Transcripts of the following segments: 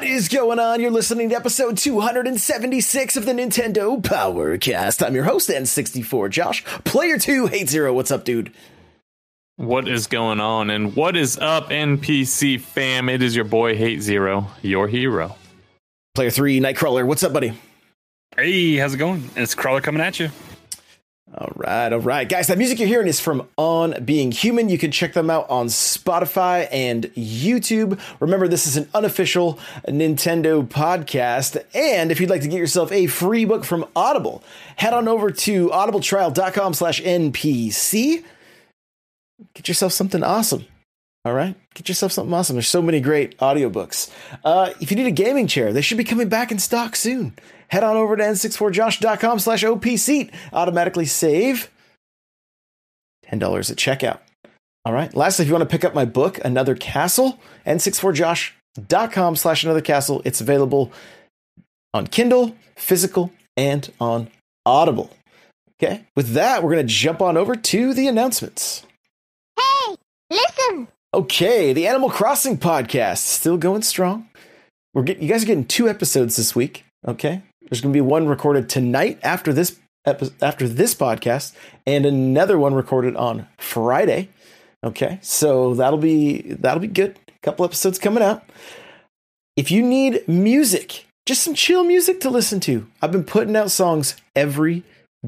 What is going on? You're listening to episode 276 of the Nintendo Powercast. I'm your host, N64 Josh. Player 2, Hate Zero. What's up, dude? What is going on? And what is up, NPC fam? It is your boy Hate Zero, your hero. Player 3, Nightcrawler. What's up, buddy? Hey, how's it going? It's Crawler coming at you. All right, all right. Guys, that music you're hearing is from On Being Human. You can check them out on Spotify and YouTube. Remember, this is an unofficial Nintendo podcast. And if you'd like to get yourself a free book from Audible, head on over to audibletrial.com slash NPC. Get yourself something awesome. All right, get yourself something awesome. There's so many great audiobooks. Uh, if you need a gaming chair, they should be coming back in stock soon head on over to n64josh.com slash opseat. Automatically save $10 at checkout. All right. Lastly, if you want to pick up my book, Another Castle, n64josh.com slash another castle. It's available on Kindle, physical, and on Audible. Okay. With that, we're going to jump on over to the announcements. Hey, listen. Okay. The Animal Crossing podcast still going strong. We're getting, you guys are getting two episodes this week. Okay. There's going to be one recorded tonight after this after this podcast, and another one recorded on Friday. Okay, so that'll be that'll be good. A couple episodes coming out. If you need music, just some chill music to listen to, I've been putting out songs every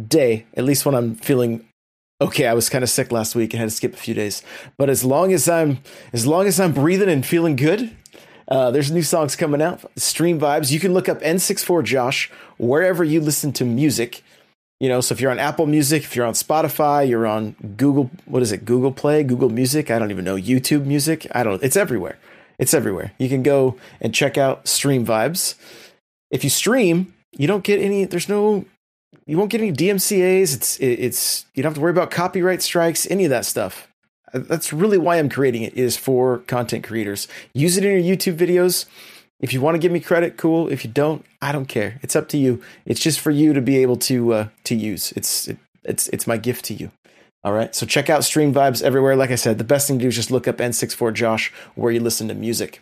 day, at least when I'm feeling okay. I was kind of sick last week and had to skip a few days, but as long as I'm as long as I'm breathing and feeling good, uh, there's new songs coming out. Stream vibes. You can look up N64 Josh wherever you listen to music. You know, so if you're on Apple Music, if you're on Spotify, you're on Google, what is it? Google Play, Google Music. I don't even know. YouTube Music. I don't. It's everywhere. It's everywhere. You can go and check out Stream Vibes. If you stream, you don't get any. There's no. You won't get any DMCA's. It's it's you don't have to worry about copyright strikes, any of that stuff. That's really why I'm creating it is for content creators. Use it in your YouTube videos. If you want to give me credit, cool. If you don't, I don't care. It's up to you. It's just for you to be able to uh, to use. It's it, it's it's my gift to you. All right. So check out Stream Vibes everywhere. Like I said, the best thing to do is just look up N64 Josh where you listen to music.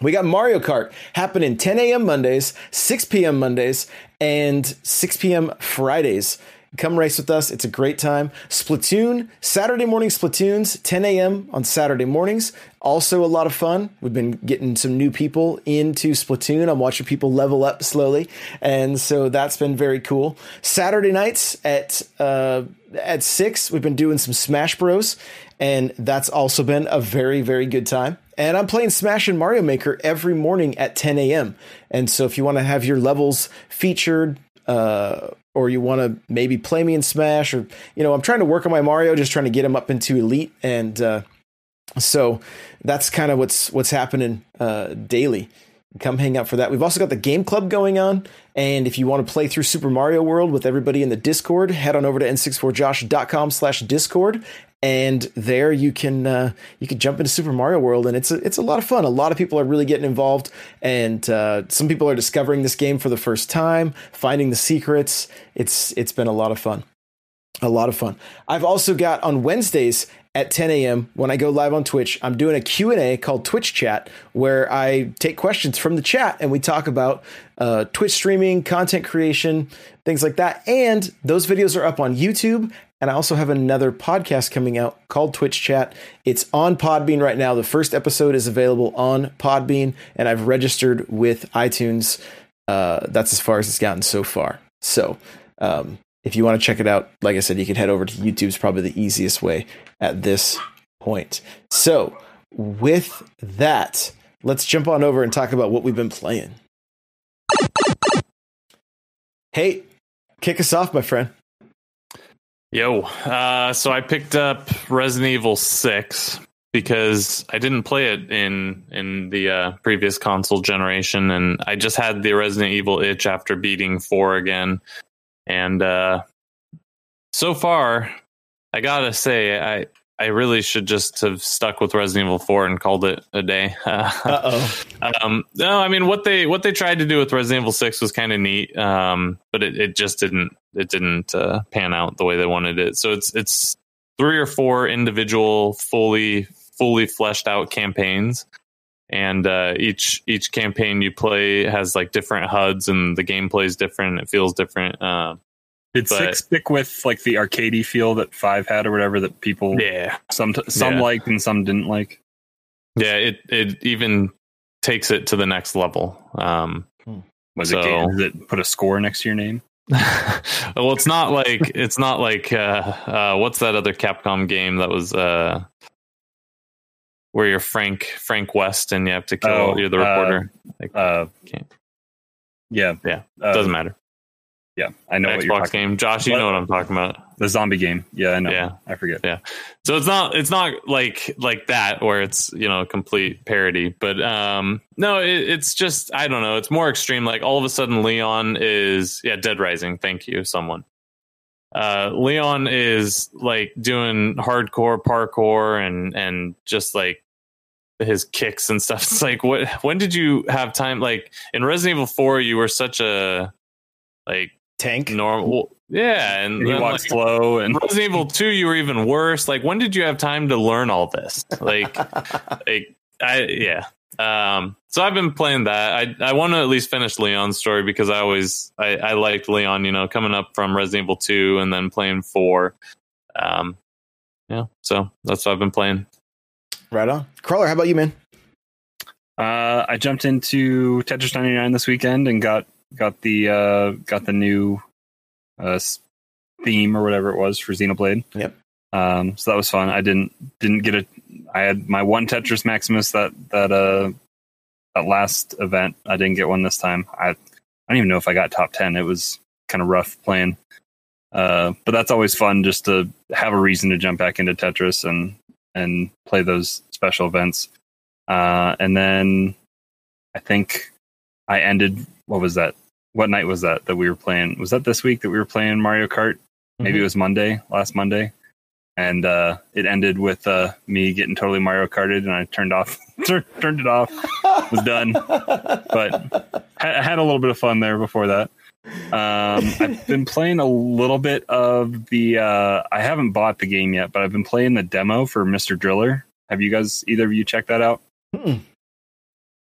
We got Mario Kart happening 10 a.m. Mondays, 6 p.m. Mondays, and 6 p.m. Fridays. Come race with us. It's a great time. Splatoon, Saturday morning Splatoons, 10 a.m. on Saturday mornings. Also a lot of fun. We've been getting some new people into Splatoon. I'm watching people level up slowly. And so that's been very cool. Saturday nights at uh, at 6, we've been doing some Smash Bros. And that's also been a very, very good time. And I'm playing Smash and Mario Maker every morning at 10 a.m. And so if you want to have your levels featured, uh, or you want to maybe play me in Smash, or you know, I'm trying to work on my Mario, just trying to get him up into Elite, and uh, so that's kind of what's what's happening uh, daily. Come hang out for that. We've also got the game club going on, and if you want to play through Super Mario World with everybody in the Discord, head on over to n64josh.com/discord, and there you can uh, you can jump into Super Mario World, and it's a, it's a lot of fun. A lot of people are really getting involved, and uh, some people are discovering this game for the first time, finding the secrets. It's it's been a lot of fun, a lot of fun. I've also got on Wednesdays at 10 a.m. when I go live on Twitch, I'm doing a Q&A called Twitch Chat where I take questions from the chat and we talk about uh, Twitch streaming, content creation, things like that. And those videos are up on YouTube and I also have another podcast coming out called Twitch Chat. It's on Podbean right now. The first episode is available on Podbean, and I've registered with iTunes. Uh, that's as far as it's gotten so far. So, um, if you want to check it out, like I said, you can head over to YouTube's probably the easiest way at this point. So, with that, let's jump on over and talk about what we've been playing. Hey, kick us off, my friend. Yo, uh, so I picked up Resident Evil Six because I didn't play it in in the uh, previous console generation, and I just had the Resident Evil itch after beating four again, and uh, so far, I gotta say, I I really should just have stuck with Resident Evil 4 and called it a day. Uh-oh. um, no, I mean what they what they tried to do with Resident Evil 6 was kind of neat, um, but it, it just didn't it didn't uh, pan out the way they wanted it. So it's it's three or four individual fully fully fleshed out campaigns. And uh, each each campaign you play has like different HUDs, and the gameplay is different. It feels different. Uh, Did But- six stick with like the arcadey feel that five had or whatever that people yeah, some some Yeah. liked and some didn't like? Yeah, it it even takes it to the next level. Um, Was So- it game? Did it put a score next to your name? well, it's not like it's not like uh, uh, what's that other Capcom game that was uh, where you're Frank Frank West and you have to kill Oh, you're the uh, reporter. Uh, Can't- yeah, Yeah, uh, Doesn't matter. Yeah, I know what you're Xbox talking. game, Josh. You What? know what I'm talking about. The zombie game. Yeah, I know. Yeah. I forget. Yeah. So it's not it's not like like that where it's you know complete parody, but um no, it, it's just I don't know. It's more extreme. Like all of a sudden, Leon is yeah, Dead Rising. Thank you, someone. Uh, Leon is like doing hardcore parkour and and just like his kicks and stuff. It's like what? When did you have time? Like in Resident Evil Four, you were such a like Tank. normal. Yeah, and And he walks like, slow and Resident Evil 2, you were even worse. Like, when did you have time to learn all this? Like, like I, yeah. Um, so I've been playing that. I, I want to at least finish Leon's story because I always, I, I liked Leon, you know, coming up from Resident Evil 2 and then playing 4. Um, yeah, so that's what I've been playing. right on. Crawler, how about you, man? Uh, I jumped into Tetris 99 this weekend and got got the uh, got the new uh, theme or whatever it was for Xenoblade. Yep. Um, so that was fun. I didn't didn't get a. I had my one Tetris Maximus that that uh that last event. I didn't get one this time. I I don't even know if I got top ten. It was kind of rough playing. Uh, but that's always fun just to have a reason to jump back into Tetris and and play those special events. Uh, and then I think I ended. What was that? What night was that that we were playing? Was that this week that we were playing Mario Kart? Maybe it was Monday, last Monday, and uh, it ended with uh, me getting totally Mario Karted, and I turned off, turned it off, was done. But I had a little bit of fun there before that. Um, I've been playing a little bit of the. Uh, I haven't bought the game yet, but I've been playing the demo for Mr. Driller. Have you guys, either of you, checked that out? Mm-mm.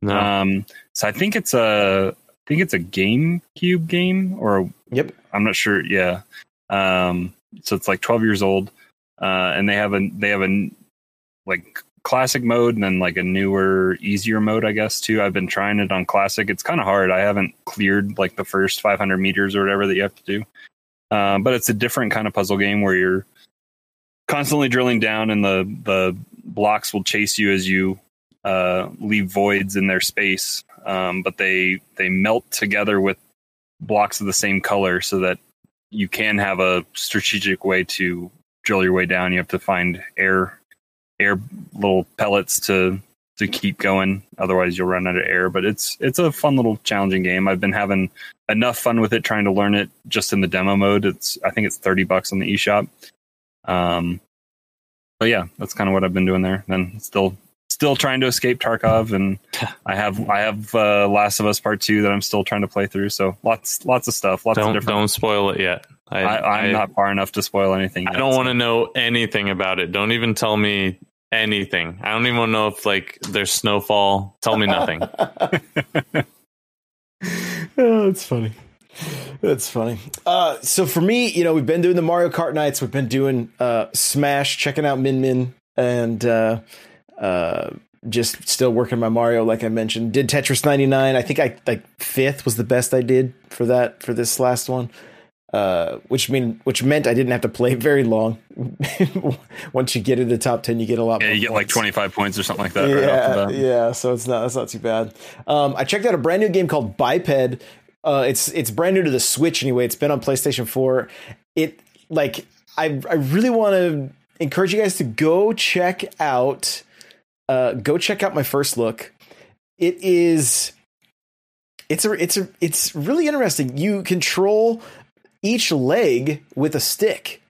No. Um, so I think it's a, I think it's a GameCube game, or Yep. I'm not sure. Yeah. Um, so it's like 12 years old, uh, and they have a they have a like classic mode and then like a newer, easier mode, I guess too. I've been trying it on classic. It's kind of hard. I haven't cleared like the first 500 meters or whatever that you have to do. Um, but it's a different kind of puzzle game where you're constantly drilling down, and the the blocks will chase you as you uh, leave voids in their space. Um, but they they melt together with blocks of the same color, so that you can have a strategic way to drill your way down. You have to find air air little pellets to to keep going. Otherwise, you'll run out of air. But it's it's a fun little challenging game. I've been having enough fun with it trying to learn it just in the demo mode. It's I think it's thirty bucks on the eShop. Um, but yeah, that's kind of what I've been doing there. Then still still trying to escape Tarkov, and I have I have uh, Last of Us Part Two that I'm still trying to play through. So lots lots of stuff. Lots don't different. don't spoil it yet. I, I, I'm I- not far enough to spoil anything. I don't so- want to know anything about it. Don't even tell me anything. I don't even know if like there's snowfall. Tell me nothing. oh, that's funny. That's funny. Uh, so for me, you know, we've been doing the Mario Kart nights. We've been doing uh, Smash, checking out Min Min, and uh, uh, just still working my Mario, like I mentioned. Did Tetris 99. I think I like fifth was the best I did for that for this last one. uh, which mean which meant I didn't have to play very long. Once you get into the top ten, you get a lot. Yeah, you get like 25 points or something like that. right off Yeah, the bat. yeah. So it's not that's not too bad. Um, I checked out a brand new game called Biped. Uh, it's it's brand new to the Switch anyway. It's been on PlayStation Four. It like I I really want to encourage you guys to go check out uh, go check out my first look. It is it's a it's a it's really interesting. You control each leg with a stick.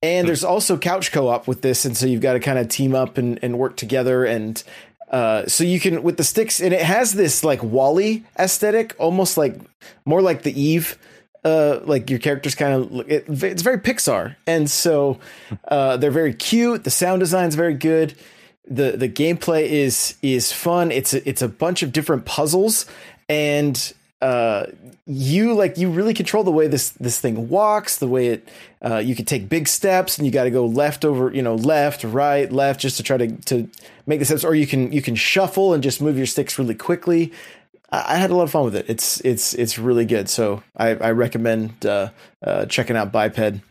And there's also couch co-op with this, and so you've got to kind of team up and, and work together, and uh, so you can with the sticks, and it has this like WALL-E aesthetic, almost like more like the Eve, uh, like your characters kind of it, it's very Pixar, and so uh, they're very cute. The sound design's very good. The The gameplay is is fun. It's a, it's a bunch of different puzzles, and uh you like you really control the way this this thing walks the way it uh you can take big steps and you got to go left over you know left right left just to try to to make the steps or you can you can shuffle and just move your sticks really quickly. I, had a lot of fun with it. It's it's it's really good. So i i recommend uh, uh checking out biped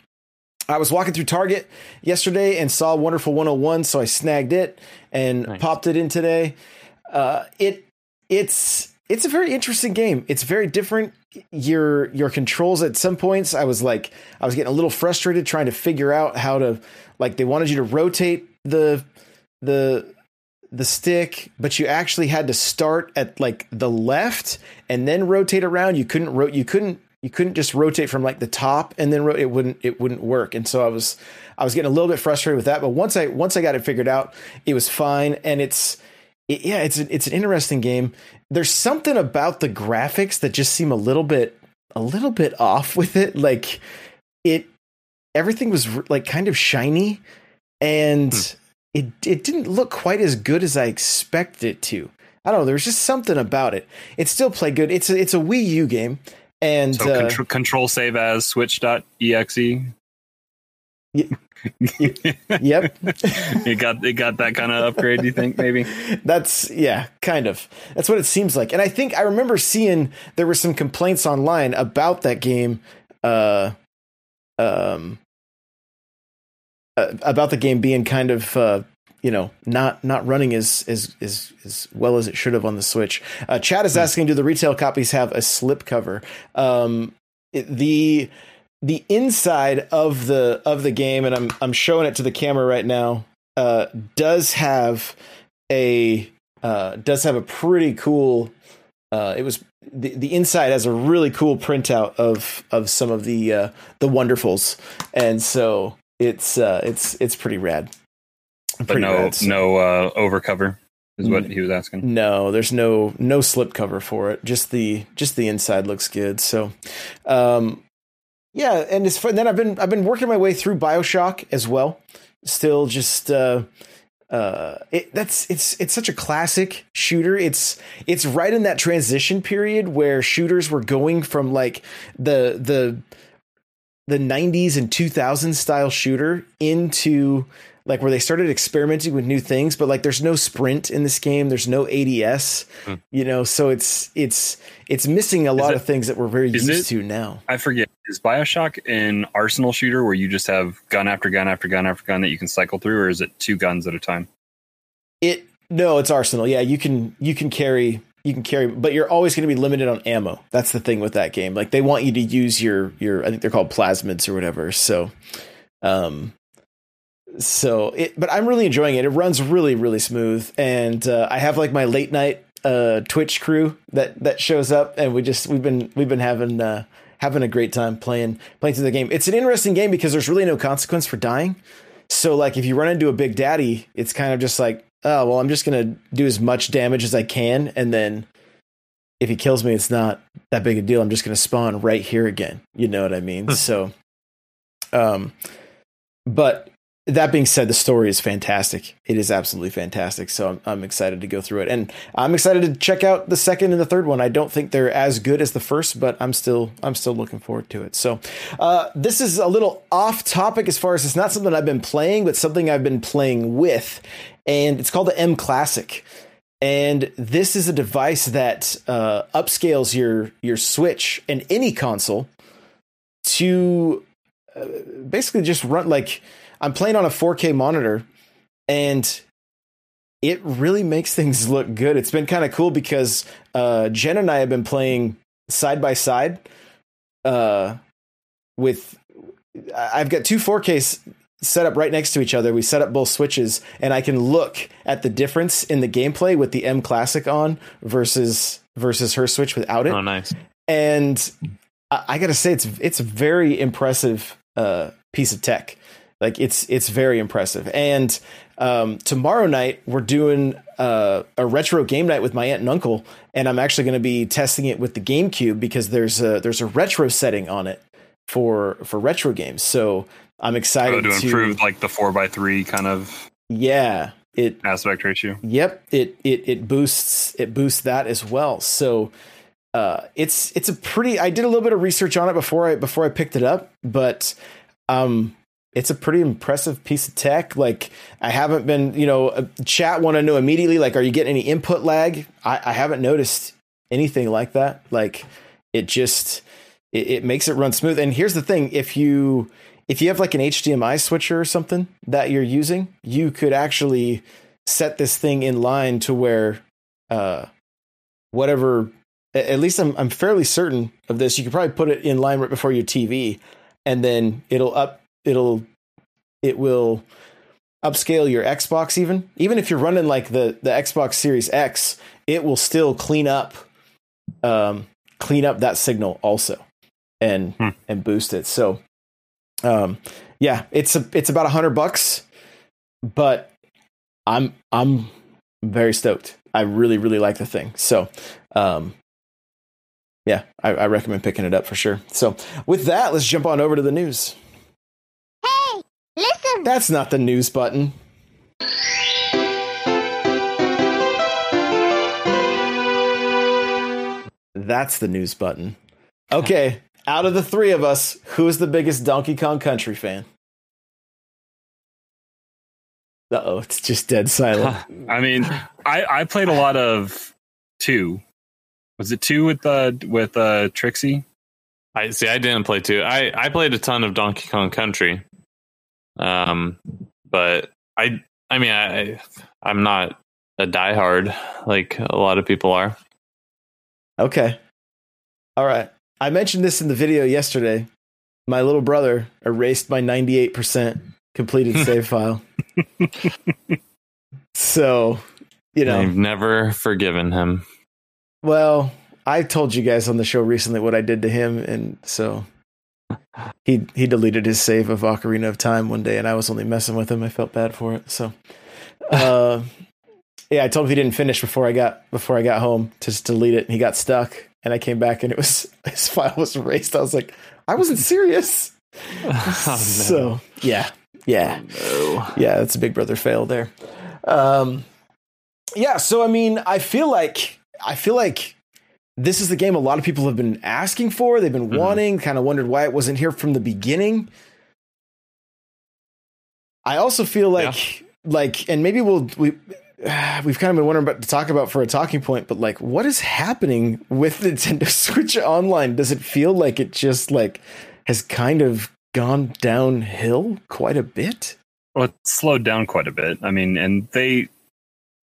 I was walking through Target yesterday and saw Wonderful 101, so I snagged it and Nice. popped it in today. Uh, it it's it's a very interesting game. It's very different. Your your controls at some points, I was like, I was getting a little frustrated trying to figure out how to like. They wanted you to rotate the the the stick, but you actually had to start at like the left and then rotate around. You couldn't ro- you couldn't you couldn't just rotate from like the top and then ro- it wouldn't it wouldn't work. And so I was I was getting a little bit frustrated with that. But once I once I got it figured out, it was fine. And it's it, yeah, it's a, it's an interesting game. There's something about the graphics that just seem a little bit a little bit off with it. Like it everything was like kind of shiny and hmm. it it didn't look quite as good as I expected it to. I don't know. There's just something about it. It still played good. It's a, it's a Wii U game, and So uh, control, control save as switch.exe. yep, it got it got that kind of upgrade. You think maybe? that's yeah, kind of. That's what it seems like. And I think I remember seeing there were some complaints online about that game. Uh, um, uh, about the game being kind of uh, you know not not running as as as as well as it should have on the Switch. Uh, Chad is asking, do the retail copies have a slip cover? Um, it- the the inside of the of the game, and I'm I'm showing it to the camera right now. Uh, does have a uh, does have a pretty cool. Uh, it was the, the inside has a really cool printout of of some of the uh, the wonderfuls, and so it's uh, it's it's pretty rad. But no. So- no uh, overcover is what he was asking. no, there's no no slip cover for it. Just the just the inside looks good. So, um, yeah, and it's fun. Then I've been I've been working my way through Bioshock as well. Still, just uh, uh, it, that's it's it's such a classic shooter. It's it's right in that transition period where shooters were going from like the the the 90s and 2000s style shooter into like where they started experimenting with new things but like there's no sprint in this game there's no ADS Hmm. you know so it's it's it's missing a lot it- of things that we're very used it- to now I forget. Is Bioshock an arsenal shooter where you just have gun after gun after gun after gun that you can cycle through, or is it two guns at a time? it no it's arsenal yeah you can you can carry you can carry but you're always going to be limited on ammo that's the thing with that game like they want you to use your your i think they're called plasmids or whatever so um so it but i'm really enjoying it. It runs really really smooth. And uh, i have like my late night uh twitch crew that that shows up. And we just we've been we've been having uh having a great time playing playing through the game. It's an interesting game because there's really no consequence for dying. So like if you run into a big daddy it's kind of just like oh well i'm just gonna do as much damage as i can. And then if he kills me it's not that big a deal. I'm just gonna spawn right here again. You know what i mean? So um but that being said, the story is fantastic. It is absolutely fantastic. So I'm, I'm excited to go through it, and I'm excited to check out the second and the third one. I don't think they're as good as the first, but I'm still I'm still looking forward to it. So uh, this is a little off topic as far as it's not something I've been playing, but something I've been playing with, and it's called the mClassic. And this is a device that uh, upscales your your Switch and any console to uh, basically just run like I'm playing on a 4K monitor and it really makes things look good. It's been kind of cool because uh, Jen and I have been playing side by side uh, with. I've got two 4Ks set up right next to each other. We set up both switches, and I can look at the difference in the gameplay with the mClassic on versus versus her Switch without it. Oh, nice. And I, I got to say, it's it's a very impressive uh, piece of tech. Like it's it's very impressive. And um, tomorrow night we're doing uh, a retro game night with my aunt and uncle, and I'm actually going to be testing it with the GameCube because there's a there's a retro setting on it for for retro games. So I'm excited Oh, to improve like the four by three kind of yeah, it aspect ratio. Yep, it it it boosts it boosts that as well. So uh, it's it's a pretty. I did a little bit of research on it before I before I picked it up, but um, it's a pretty impressive piece of tech. Like I haven't been, you know, uh, chat want to know immediately. Like, are you getting any input lag? I, I haven't noticed anything like that. Like it just it, it makes it run smooth. And here's the thing: if you if you have like an HDMI switcher or something that you're using, you could actually set this thing in line to where uh, whatever. At least I'm I'm fairly certain of this. You could probably put it in line right before your TV, and then it'll up it'll it will upscale your Xbox even even if you're running like the the Xbox Series X, it will still clean up um clean up that signal also and Hmm. and boost it. So um yeah, it's a it's about a hundred bucks, but I'm I'm very stoked. I really really like the thing. So um yeah, I, I recommend picking it up for sure. So with that, let's jump on over to the news. Hey, listen. That's not the news button. That's the news button. Okay, out of the three of us, who is the biggest Donkey Kong Country fan? Uh oh, it's just dead silent. I mean, I I played a lot of two. Was it two with uh with uh Dixie? I see. I didn't play two. I I played a ton of Donkey Kong Country. Um, but I I mean I I'm not a diehard like a lot of people are. Okay. All right. I mentioned this in the video yesterday. My little brother erased my 98% completed save file. So, you know, I've never forgiven him. well, I told you guys on the show recently what I did to him, and so he he deleted his save of Ocarina of Time one day, and I was only messing with him. I felt bad for it. So, uh, yeah, I told him he didn't finish before I got before I got home to just delete it, and he got stuck. And I came back, and it was his file was erased. I was like, I wasn't serious. Oh, no. So yeah, yeah. No. yeah, that's a big brother fail there. Um, yeah, so I mean, I feel like I feel like this is the game a lot of people have been asking for. They've been Mhm. wanting, kind of wondered why it wasn't here from the beginning. I also feel like like, and maybe we'll we. We've kind of been wondering about to talk about for a talking point, but like, what is happening with Nintendo Switch Online? Does it feel like it just like has kind of gone downhill quite a bit? Well, it slowed down quite a bit. I mean, and they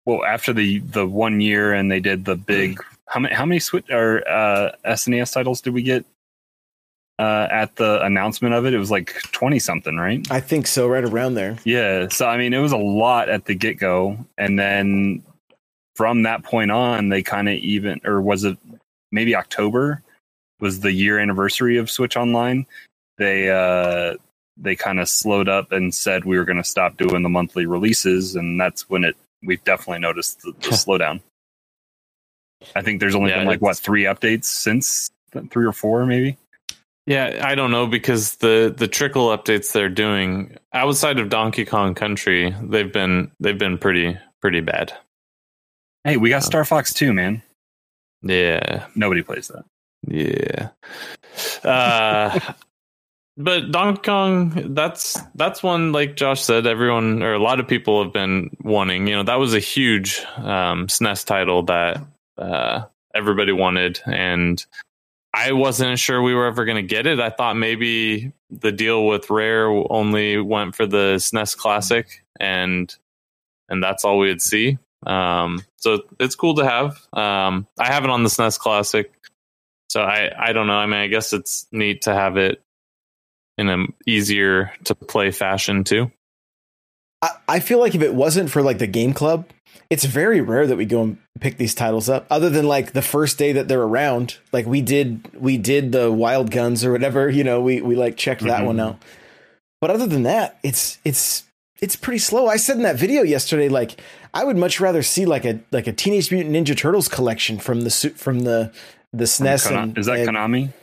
well after the the one year and they did the big how many how many Switch or uh, SNES titles did we get uh, at the announcement of it? It was like twenty something, right? I think so, right around there. Yeah. So I mean, it was a lot at the get go, and then from that point on, they kind of even or was it maybe October was the year anniversary of Switch Online. They uh they kind of slowed up and said we were going to stop doing the monthly releases, and that's when it we've definitely noticed the, the slowdown. I think there's only Yeah, been like what three updates since three or four maybe. Yeah, I don't know because the the trickle updates they're doing outside of Donkey Kong Country, they've been they've been pretty pretty bad. Hey, we got Oh. Star Fox 2, man. Yeah, Nobody plays that. yeah. Uh, but Donkey Kong, that's that's one like Josh said, everyone or a lot of people have been wanting. You know, that was a huge um, SNES title that uh, everybody wanted, and I wasn't sure we were ever going to get it. I thought maybe the deal with Rare only went for the SNES Classic, and and that's all we'd see. Um, so it's cool to have. Um, I have it on the SNES Classic, so I I don't know. I mean, I guess it's neat to have it in an easier to play fashion too. I, I feel like if it wasn't for like the game club, it's very rare that we go and pick these titles up other than like the first day that they're around like we did we did the wild guns or whatever you know we we like checked that Mhm. one out but other than that it's it's it's pretty slow i said in that video yesterday like i would much rather see like a like a teenage mutant ninja turtles collection from the from the the snes and, is that and Konami?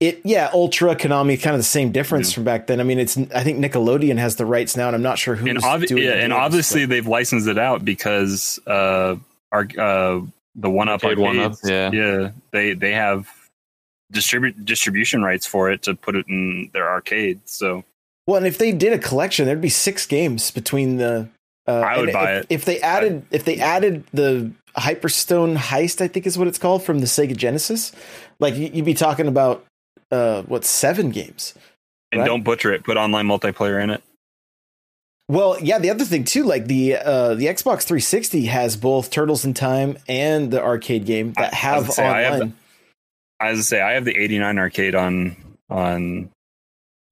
It yeah ultra konami kind of the same difference Yeah. from back then i mean it's i think nickelodeon has the rights now and i'm not sure who's And, obvi- doing yeah, and games, obviously but- they've licensed it out because uh, our uh, the one up Arcade One Up, yeah. yeah, they they have distribute distribution rights for it to put it in their arcade. So Well, and if they did a collection, there'd be six games between the. Uh, I would buy if, it. if they added if they added the Hyperstone Heist, I think is what it's called from the Sega Genesis. Like you'd be talking about uh, what seven games? and Right. don't butcher it. Put online multiplayer in it. Well, yeah. The other thing too, like the uh, the Xbox 360 has both Turtles in Time and the arcade game that have say, I have online. As I say, I have the '89 arcade on on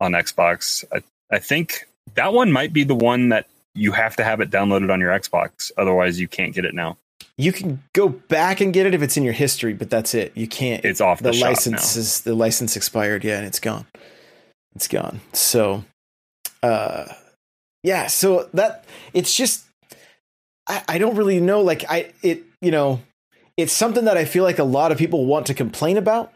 on Xbox. I, I think that one might be the one that you have to have it downloaded on your Xbox. Otherwise, you can't get it now. You can go back and get it if it's in your history, but that's it. You can't. It's off the, the license is the license expired. Yeah and it's gone. It's gone. So uh yeah so that it's just I, I don't really know. Like i it you know it's something that i feel like a lot of people want to complain about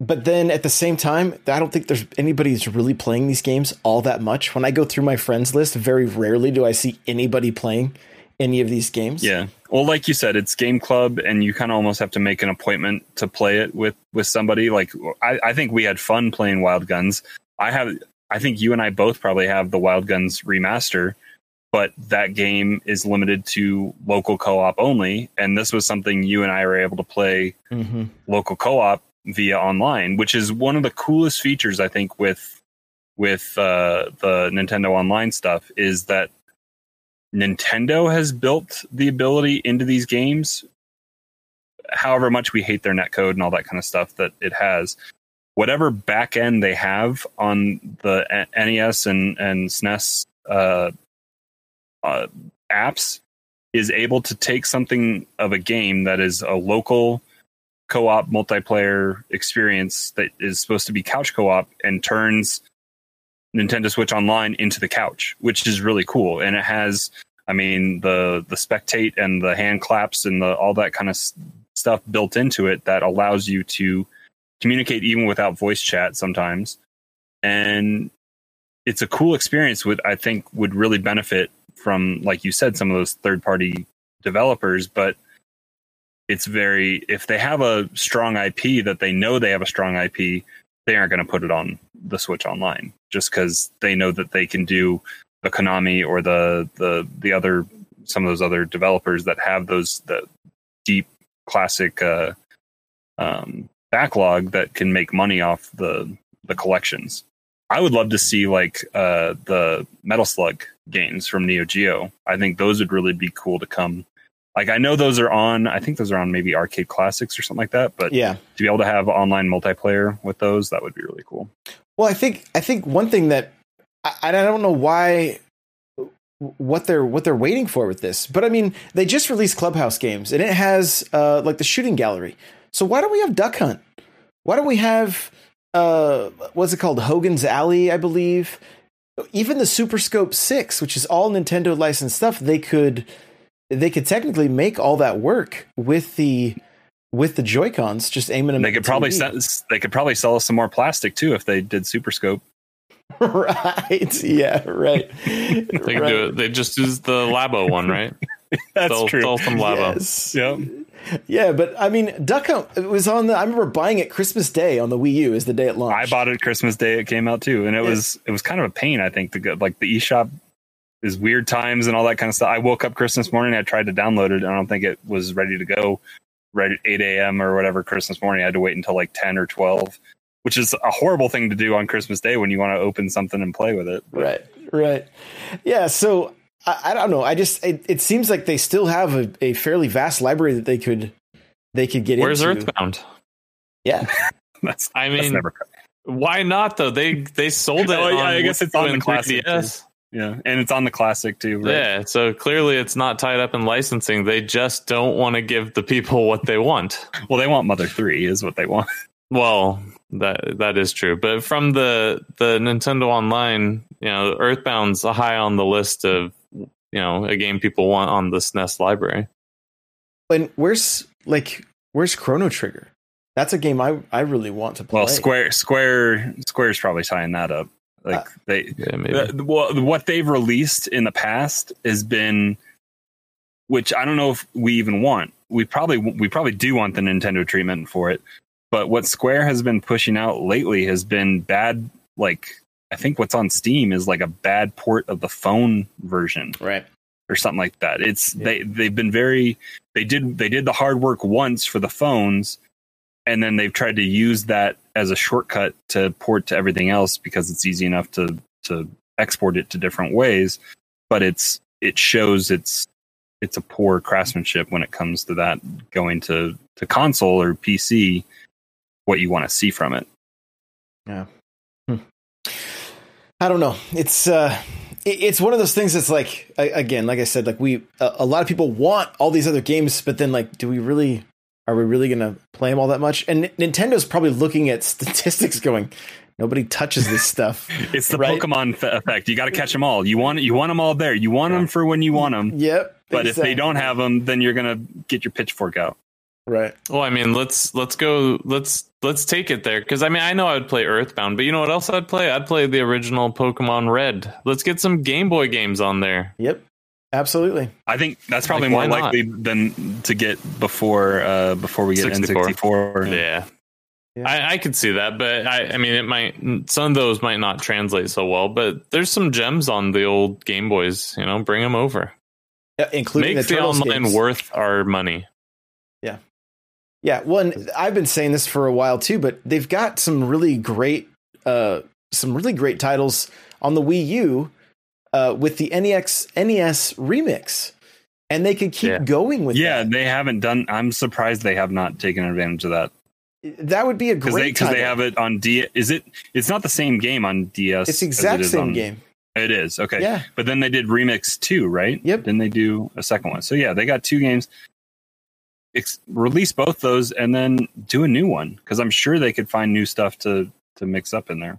but then at the same time i don't think there's anybody who's really playing these games all that much. When i go through my friends list very rarely do i see anybody playing any of these games Yeah. Well, like you said, it's game club, and you kind of almost have to make an appointment to play it with with somebody. Like I, I think we had fun playing Wild Guns. I have. I think you and I both probably have the Wild Guns remaster, but that game is limited to local co op only. And this was something you and I were able to play hmm local co-op via online, which is one of the coolest features I think with with uh, the Nintendo Online stuff is that Nintendo has built the ability into these games. However much we hate their netcode and all that kind of stuff that it has, whatever back end they have on the NES and and SNES uh, uh, apps is able to take something of a game that is a local co-op multiplayer experience that is supposed to be couch co-op and turns Nintendo Switch Online into the couch, which is really cool. And it has, I mean, the the spectate and the hand claps and the all that kind of s- stuff built into it that allows you to communicate even without voice chat sometimes. And it's a cool experience. Would I think would really benefit from, like you said, some of those third party developers, but it's very if they have a strong IP that they know they have a strong IP, they aren't going to put it on the Switch Online just because they know that they can do the Konami or the the the other some of those other developers that have those the deep classic uh, um, backlog that can make money off the the collections. I would love to see like uh, the Metal Slug games from Neo Geo. I think those would really be cool to come. Like I know those are on. I think those are on maybe Arcade Classics or something like that. But yeah to be able to have online multiplayer with those, that would be really cool. Well, I think I think one thing that I, I don't know why what they're what they're waiting for with this, but I mean they just released Clubhouse games and it has uh, like the shooting gallery. So why don't we have Duck Hunt? Why don't we have uh, what's it called Hogan's Alley? I believe even the Super Scope Six, which is all Nintendo licensed stuff. They could they could technically make all that work with the with the Joy Cons, just aiming them. They could the probably sell, they could probably sell us some more plastic too if they did Super Scope. right. Yeah. Right. They can do it. They just use the Labo one, right? That's Sell- true. sell some Labo. Yes. Yep. Yeah, but I mean, Duck Hunt it was on the. I remember buying it Christmas Day on the Wii U is the day it launched. I bought it Christmas Day. It came out too, and it Yeah. was it was kind of a pain. I think to go like the eShop is weird times and all that kind of stuff. I woke up Christmas morning. I tried to download it, and I don't think it was ready to go right at 8 a.m. or whatever Christmas morning. I had to wait until like 10 or 12, which is a horrible thing to do on Christmas Day when you want to open something and play with it. But Right, right. Yeah, so I, I don't know. I just it, it seems like they still have a, a fairly vast library that they could they could get Where's into. Earthbound? Yeah, That's, I that's mean, never. why not though? They they sold oh, it. Oh, yeah, on I guess it's Wii on U the and classic, 3DS. Yeah, and it's on the classic too. Right? Yeah, so clearly it's not tied up in licensing. They just don't want to give the people what they want. Well, they want Mother Three, is what they want. Well, that that is true. But from the the Nintendo Online, you know, Earthbound's high on the list of you know a game people want on the SNES library. and where's like where's Chrono Trigger? That's a game I I really want to play. Well, Square, Square, Square's probably tying that up. Like Uh, they, Yeah, maybe. the, well, what they've released in the past has been, which I don't know if we even want. We probably we probably do want the Nintendo treatment for it, but what Square has been pushing out lately has been bad. Like I think what's on Steam is like a bad port of the phone version right? or something like that. It's Yeah. they they've been very they did they did the hard work once for the phones and then they've tried to use that as a shortcut to port to everything else because it's easy enough to to export it to different ways, but it's it shows it's it's a poor craftsmanship when it comes to that going to to console or PC what you want to see from it. Yeah. I don't know. It's uh, it's one of those things that's like again, like I said, like we a lot of people want all these other games, but then like, do we really? Are we really going to play them all that much? And Nintendo's probably looking at statistics, going, nobody touches this stuff. It's the Right. Pokemon f- effect. You got to catch them all. You want you want them all there. You want them for when you want them. Yep. But if they don't have them, then you're gonna get your pitchfork out. right, Well, I mean, let's let's go. Let's let's take it there because I mean, I know I would play Earthbound, but you know what else I'd play? I'd play the original Pokemon Red. Let's get some Game Boy games on there. yep, absolutely. I think that's probably Like, more not? likely than to get before uh, before we get 64. N64. Yeah. Yeah. I, I could see that, but I, I mean, it might. Some of those might not translate so well, but there's some gems on the old Game Boys. You know, bring them over. Yeah, including Make the, the, Turtles online games. worth our money. Yeah, well, and I've been saying this for a while too, but they've got some really great, uh, some really great titles on the Wii U, uh, with the NEX NES remix, and they could keep Yeah. going with Yeah, that. they haven't done. I'm surprised they have not taken advantage of that That would be a they great because title. they have it on D. Is it? It's not the same game on DS. it's the it exact same on- game. It is okay. Yeah, But then they did remix two, right? Yep. Then they do a second one. So yeah, they got two games. Ex- release both those and then do a new one because I'm sure they could find new stuff to to mix up in there.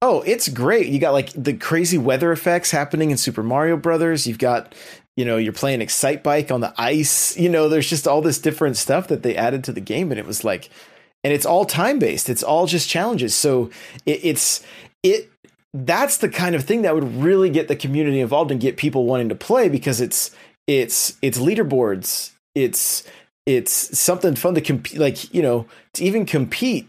Oh, it's great. You got like the crazy weather effects happening in Super Mario Brothers. You've got, you know, you're playing Excitebike on the ice. You know, there's just all this different stuff that they added to the game, and it was like, and it's all time based. It's all just challenges. So it, it's it. That's the kind of thing that would really get the community involved and get people wanting to play because it's it's it's leaderboards. It's it's something fun to compete. Like you know, to even compete.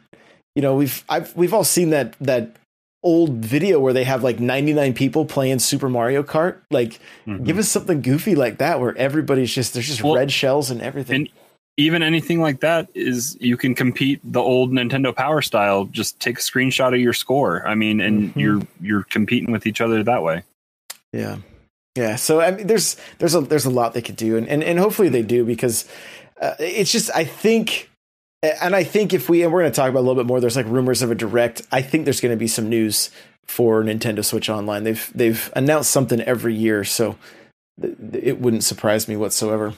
You know, we've I've we've all seen that that old video where they have like 99 people playing Super Mario Kart. Like, Mhm. give us something goofy like that where everybody's just there's just Well, red shells and everything. and- Even anything like that is you can compete the old Nintendo Power style. Just take a screenshot of your score. I mean, and Mhm. you're you're competing with each other that way. yeah, yeah. So I mean, there's there's a there's a lot they could do, and and, and hopefully they do because uh, it's just I think. And I think if we and we're going to talk about a little bit more, there's like rumors of a direct. I think there's going to be some news for Nintendo Switch Online. They've they've announced something every year, so th- it wouldn't surprise me whatsoever.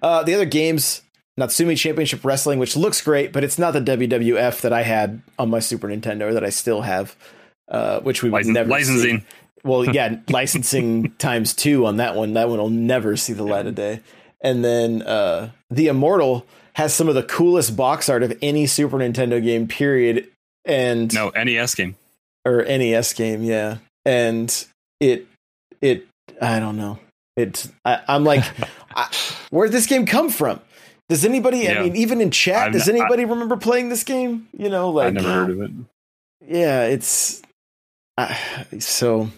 Uh, the other games, Natsume Championship Wrestling, which looks great, but it's not the WWF that I had on my Super Nintendo or that I still have, uh, which we would never see. licensing. Well, yeah, licensing times two on that one. That one will never see the light of day. And then uh, the Immortal has some of the coolest box art of any Super Nintendo game, period. And No NES game. or NES game, yeah. And it, it, I don't know. It, I, I'm like, I, where'd this game come from? Does anybody? I mean, even in chat, I've does n- I- anybody remember playing this game? You know, like I never heard of it. yeah, it's uh, so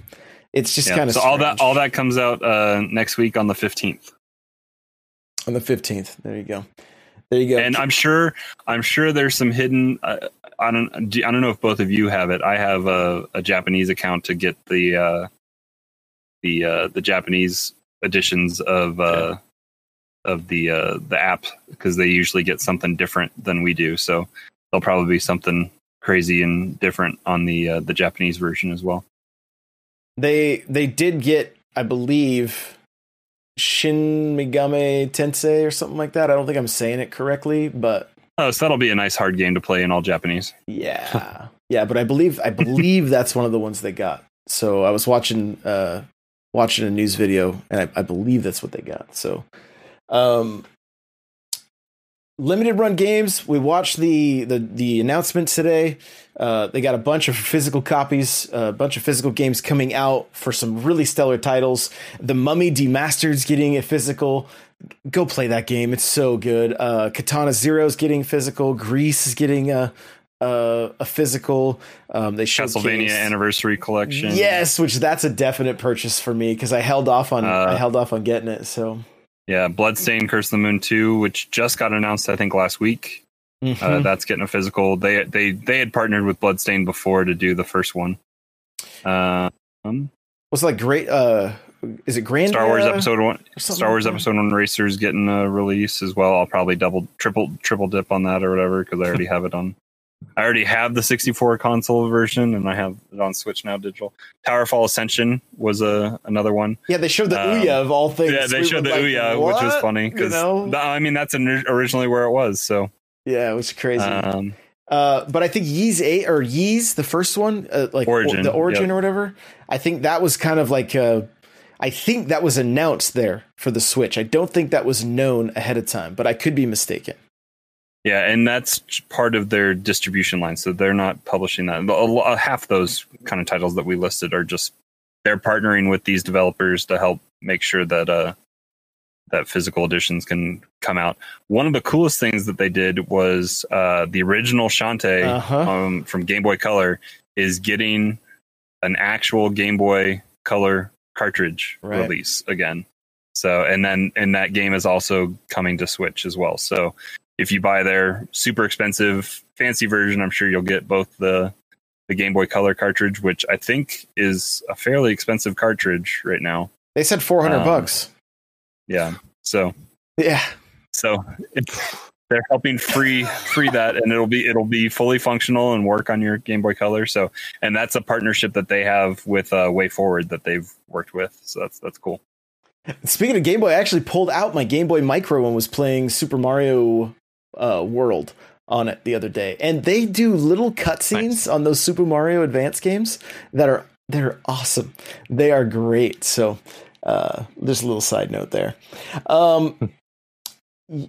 it's just Yeah. kind of so all that all that comes out uh, next week on the 15th. on the 15th. There you go. There you go. and I'm sure I'm sure there's some hidden. Uh, I don't I don't know if both of you have it. I have a, a Japanese account to get the uh, the uh, the Japanese editions of uh, of the uh, the app because they usually get something different than we do. So there'll probably be something crazy and different on the uh, the Japanese version as well. they they did get, I believe, Shin Megami Tensei or something like that. I don't think I'm saying it correctly, but Oh, so that'll be a nice hard game to play in all Japanese. yeah, yeah. But I believe I believe that's one of the ones they got. So I was watching uh watching a news video, and I, I believe that's what they got. So, um, limited run games. We watched the the the announcement today. Uh, they got a bunch of physical copies, a bunch of physical games coming out for some really stellar titles. The Mummy Demastered's getting a physical. Go play that game; it's so good. Uh, Katana Zero's getting physical. Gris is getting a a, a physical. Um, they Castlevania showcased- Anniversary Collection. Yes, which that's a definite purchase for me because I held off on Uh, I held off on getting it. So Yeah, Bloodstained Curse of the Moon 2, which just got announced I think last week. Uh, Mhm. that's getting a physical. They they they had partnered with Bloodstained before to do the first one. Uh, um, was like great. Uh, is it Grand Star Wars uh, Episode One, Star Wars like? Episode One Racers getting a release as well. I'll probably double, triple, triple dip on that or whatever because I already have it on. I already have the 64 console version and I have it on Switch now digital. Towerfall Ascension was a another one. Yeah, they showed the Um, Ouya of all things. Yeah, they We showed the like, Ouya, which was "What?" funny You because know? I mean that's ori- originally where it was. So yeah, it was crazy. um, Uh, but I think Ys eight or Ys, the first one, uh, like Origin, or- the origin yep. or whatever. I think that was kind of like, uh, I think that was announced there for the Switch. I don't think that was known ahead of time, but I could be mistaken. Yeah, and that's part of their distribution line. So they're not publishing that. Lo- Half those kind of titles that we listed are just they're partnering with these developers to help make sure that uh that physical editions can come out. One of the coolest things that they did was uh the original Shantae Uh huh. um, from Game Boy Color is getting an actual Game Boy Color cartridge Right. release again. So, and then and that game is also coming to Switch as well. So, if you buy their super expensive fancy version, I'm sure you'll get both the the Game Boy Color cartridge, which I think is a fairly expensive cartridge right now. They said four hundred Um, bucks. Yeah. So, Yeah. so they're helping free free that, and it'll be it'll be fully functional and work on your Game Boy Color. So, and that's a partnership that they have with uh, WayForward that they've worked with. So that's that's cool. Speaking of Game Boy, I actually pulled out my Game Boy Micro and was playing Super Mario uh, World on it the other day, and they do little cutscenes on those Super Mario Advance games that are they're awesome. They are great. So, uh, there's a little side note there. Um,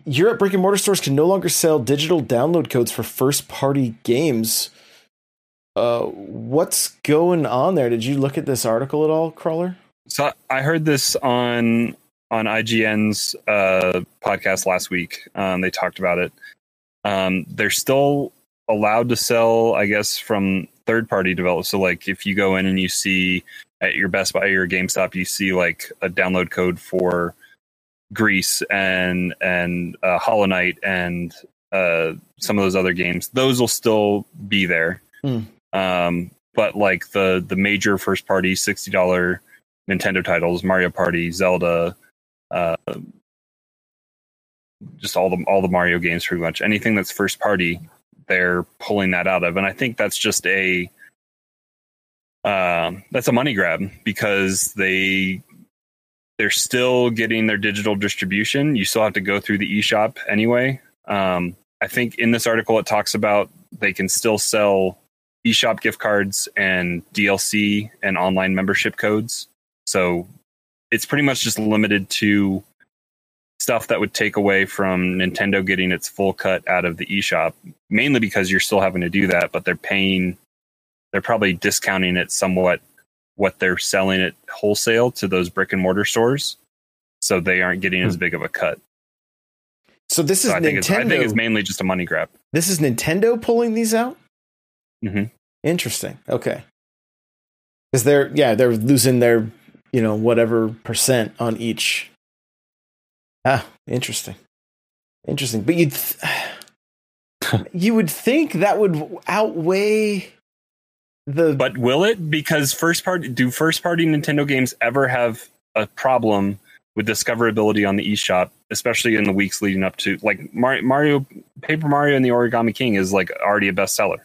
Europe brick and mortar stores can no longer sell digital download codes for first party games. Uh, what's going on there? Did you look at this article at all, Crawler? So I heard this on on IGN's uh, podcast last week. Um, they talked about it. Um, they're still allowed to sell, I guess, from third party developers. So, like, if you go in and you see at your Best Buy or GameStop, you see like a download code for Gris and and uh, Hollow Knight and uh, some of those other games. Those will still be there. Hmm. Um, but like the the major first party sixty dollar Nintendo titles, Mario Party, Zelda, uh, just all the all the Mario games, pretty much anything that's first party, they're pulling that out of, and I think that's just a um, that's a money grab because they they're still getting their digital distribution. You still have to go through the eShop anyway. Um, I think in this article it talks about they can still sell eShop gift cards and DLC and online membership codes. So it's pretty much just limited to stuff that would take away from Nintendo getting its full cut out of the eShop, mainly because you're still having to do that, but they're paying, they're probably discounting it somewhat what they're selling it wholesale to those brick and mortar stores. So they aren't getting as big of a cut. So this is So I think, it's, I think it's mainly just a money grab. This is Nintendo pulling these out. Mhm. Interesting. Okay. Because they're yeah they're losing their you know whatever percent on each. Ah, interesting. Interesting, but you'd th- you would think that would outweigh the But will it? Because first party do first party Nintendo games ever have a problem with discoverability on the eShop, especially in the weeks leading up to like Mario, Mario Paper Mario and the Origami King is like already a bestseller.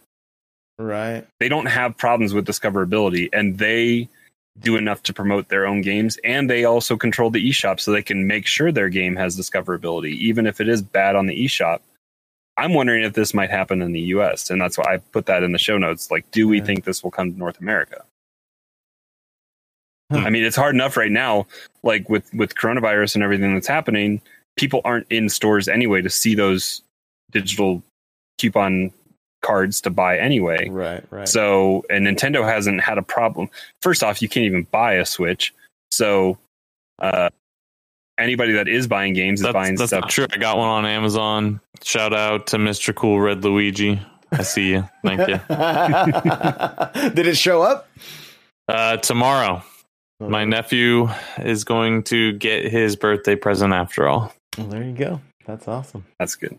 right. They don't have problems with discoverability and they do enough to promote their own games and they also control the eShop so they can make sure their game has discoverability even if it is bad on the eShop. I'm wondering if this might happen in the US and that's why I put that in the show notes like do we Yeah. think this will come to North America? Hmm. I mean, it's hard enough right now, like with with coronavirus and everything that's happening. People aren't in stores anyway to see those digital coupon cards to buy anyway. Right, right. So, and Nintendo hasn't had a problem. First off, you can't even buy a Switch. So, uh, anybody that is buying games is That's, buying that's stuff. not true. I got one on Amazon. Shout out to Mr. Cool Red Luigi. I see you. Thank you. Did it show up? Uh, tomorrow, my nephew is going to get his birthday present after all. Well, there you go. That's awesome. That's good.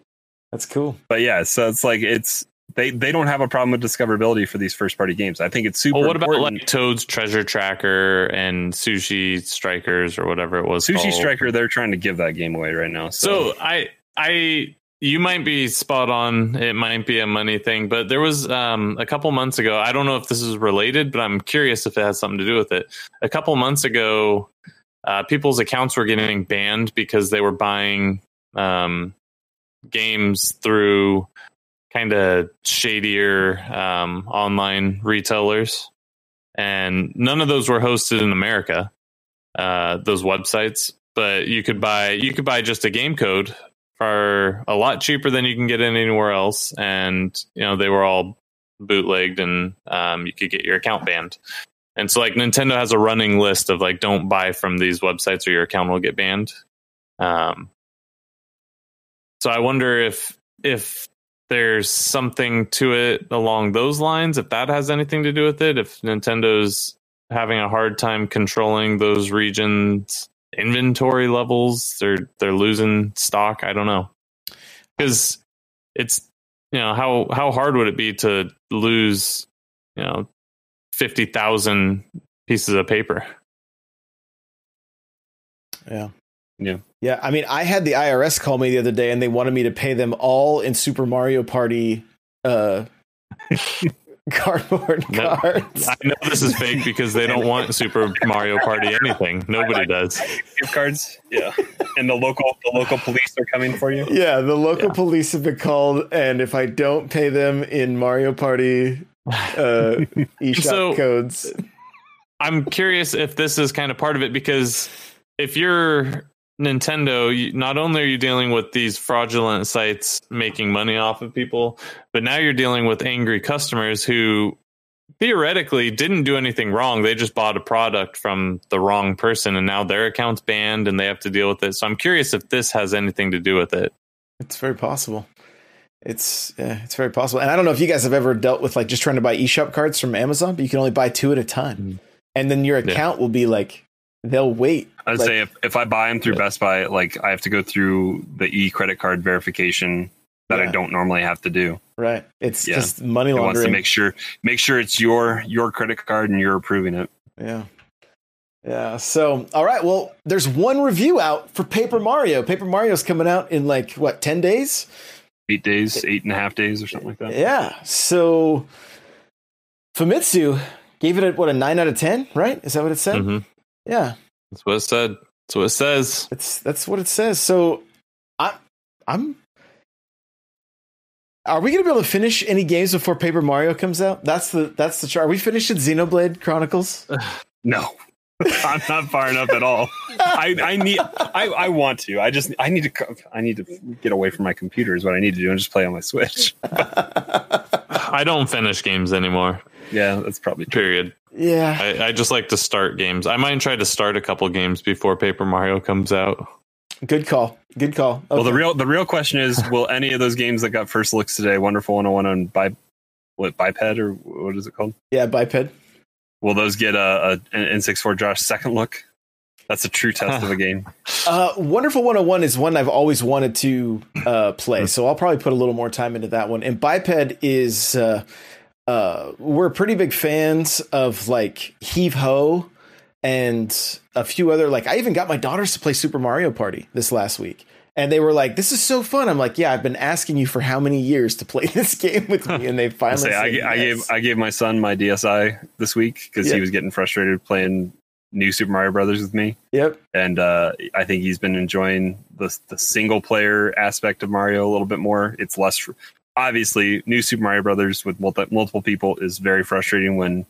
That's cool. But yeah, so it's like it's they they don't have a problem with discoverability for these first party games. I think it's super. Well, what about important. like Toad's Treasure Tracker and Sushi Strikers or whatever it was? Sushi called? Striker? They're trying to give that game away right now. So, So I I you might be spot on. It might be a money thing, but there was um, a couple months ago. I don't know if this is related, but I'm curious if it has something to do with it. A couple months ago, uh, people's accounts were getting banned because they were buying um, games through kind of shadier um, online retailers, and none of those were hosted in America. Uh, those websites, but you could buy you could buy just a game code for a lot cheaper than you can get it anywhere else, and you know they were all bootlegged, and um, you could get your account banned. And so, like Nintendo has a running list of like, don't buy from these websites or your account will get banned. Um, so I wonder if if there's something to it along those lines, if that has anything to do with it, if Nintendo's having a hard time controlling those regions inventory levels, they're they're losing stock. I don't know. Because it's you know, how how hard would it be to lose, you know, fifty thousand pieces of paper? Yeah. Yeah. Yeah. I mean, I had the IRS call me the other day and they wanted me to pay them all in Super Mario Party uh, cardboard No. cards. I know this is fake because they don't want Super Mario Party anything. Nobody does. gift cards, yeah, and the local the local police are coming for you. Yeah, the local Yeah. police have been called, and if I don't pay them in Mario Party uh, eShop So- codes, I'm curious if this is kind of part of it because if you're Nintendo, not only are you dealing with these fraudulent sites making money off of people, but now you're dealing with angry customers who theoretically didn't do anything wrong. They just bought a product from the wrong person and now their account's banned and they have to deal with it. So I'm curious if this has anything to do with it. it's very possible. It's yeah, it's very possible. And I don't know if you guys have ever dealt with like just trying to buy eShop cards from Amazon, but you can only buy two at a time, Mm. and then your Yeah. account will be like they'll wait. I'd Like- say if, if I buy them through Yeah. Best Buy, like I have to go through the e credit card verification that Yeah. I don't normally have to do. Right. It's Yeah. just money It wants to make sure make sure it's your your credit card and you're approving it. Yeah. Yeah. So, all right. Well, there's one review out for Paper Mario. Paper Mario's coming out in like, what, 10 days? Eight days, eight and a half days, or something like that. Yeah. So, Famitsu gave it a, what, a 9 out of 10, right? Is that what it said? hmm Yeah. That's what it said. That's what it says. It's, that's what it says. So, I, I'm. Are we going to be able to finish any games before Paper Mario comes out? That's the that's the chart. Are we finished at Xenoblade Chronicles? No. I'm not far enough at all. I, I need I, I want to. I just I need to I need to get away from my computer is what I need to do and just play on my Switch. I don't finish games anymore. Yeah, that's probably true. Period. yeah. I, I just like to start games. I might try to start a couple games before Paper Mario comes out. Good call. Good call. Well, the real the real question is, will any of those games that got first looks today, Wonderful 101 on bi- what biped or what is it called? yeah, biped. Will those get a, a an N64 Josh second look? That's a true test of a game. Uh, Wonderful 101 is one I've always wanted to uh, play, so I'll probably put a little more time into that one. And Biped is uh, uh, we're pretty big fans of like Heave Ho and a few other like I even got my daughters to play Super Mario Party this last week. And they were like, "This is so fun." I'm like, "Yeah, I've been asking you for how many years to play this game with me," and they I finally. say I, g- I gave. I gave my son my DSi this week because Yeah. he was getting frustrated playing new Super Mario Brothers with me, Yep. and uh, I think he's been enjoying the the single player aspect of Mario a little bit more. It's less fr- obviously new Super Mario Brothers with multi- multiple people is very frustrating when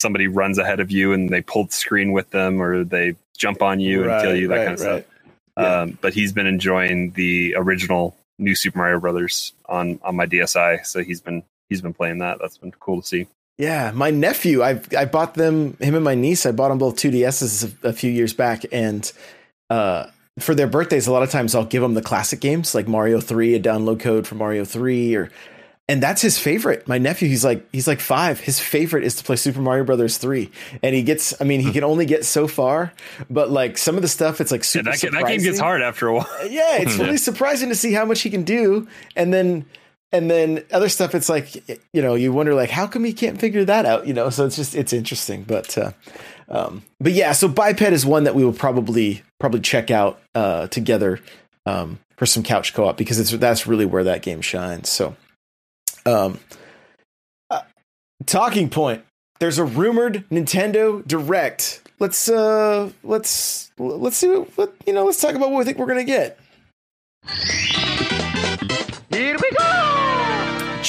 somebody runs ahead of you and they pull the screen with them or they jump on you and kill you that right, kind of right. stuff. Yeah. Um, but he's been enjoying the original new Super Mario Brothers on on my DSi, so he's been he's been playing that. That's been cool to see. Yeah, my nephew, I I bought them him and my niece. I bought them both 2DSs a, a few years back, and uh, for their birthdays, a lot of times I'll give them the classic games like Mario Three, a download code for Mario Three, or and that's his favorite. My nephew, he's like he's like five. His favorite is to play Super Mario Brothers Three, and he gets. I mean, he can only get so far, but like some of the stuff, it's like Hmm. Yeah, super. that, that game gets hard after a while. Yeah, it's really surprising to see how much he can do, and then and then other stuff. It's like you know, you wonder like how come he can't figure that out? You know, so it's just it's interesting. But uh, um, but yeah, so biped is one that we will probably probably check out uh, together um, for some couch co-op because it's that's really where that game shines. So, um, uh, talking point. There's a rumored Nintendo Direct. Let's uh let's let's see what, what you know. Let's talk about what we think we're gonna get. Here we go!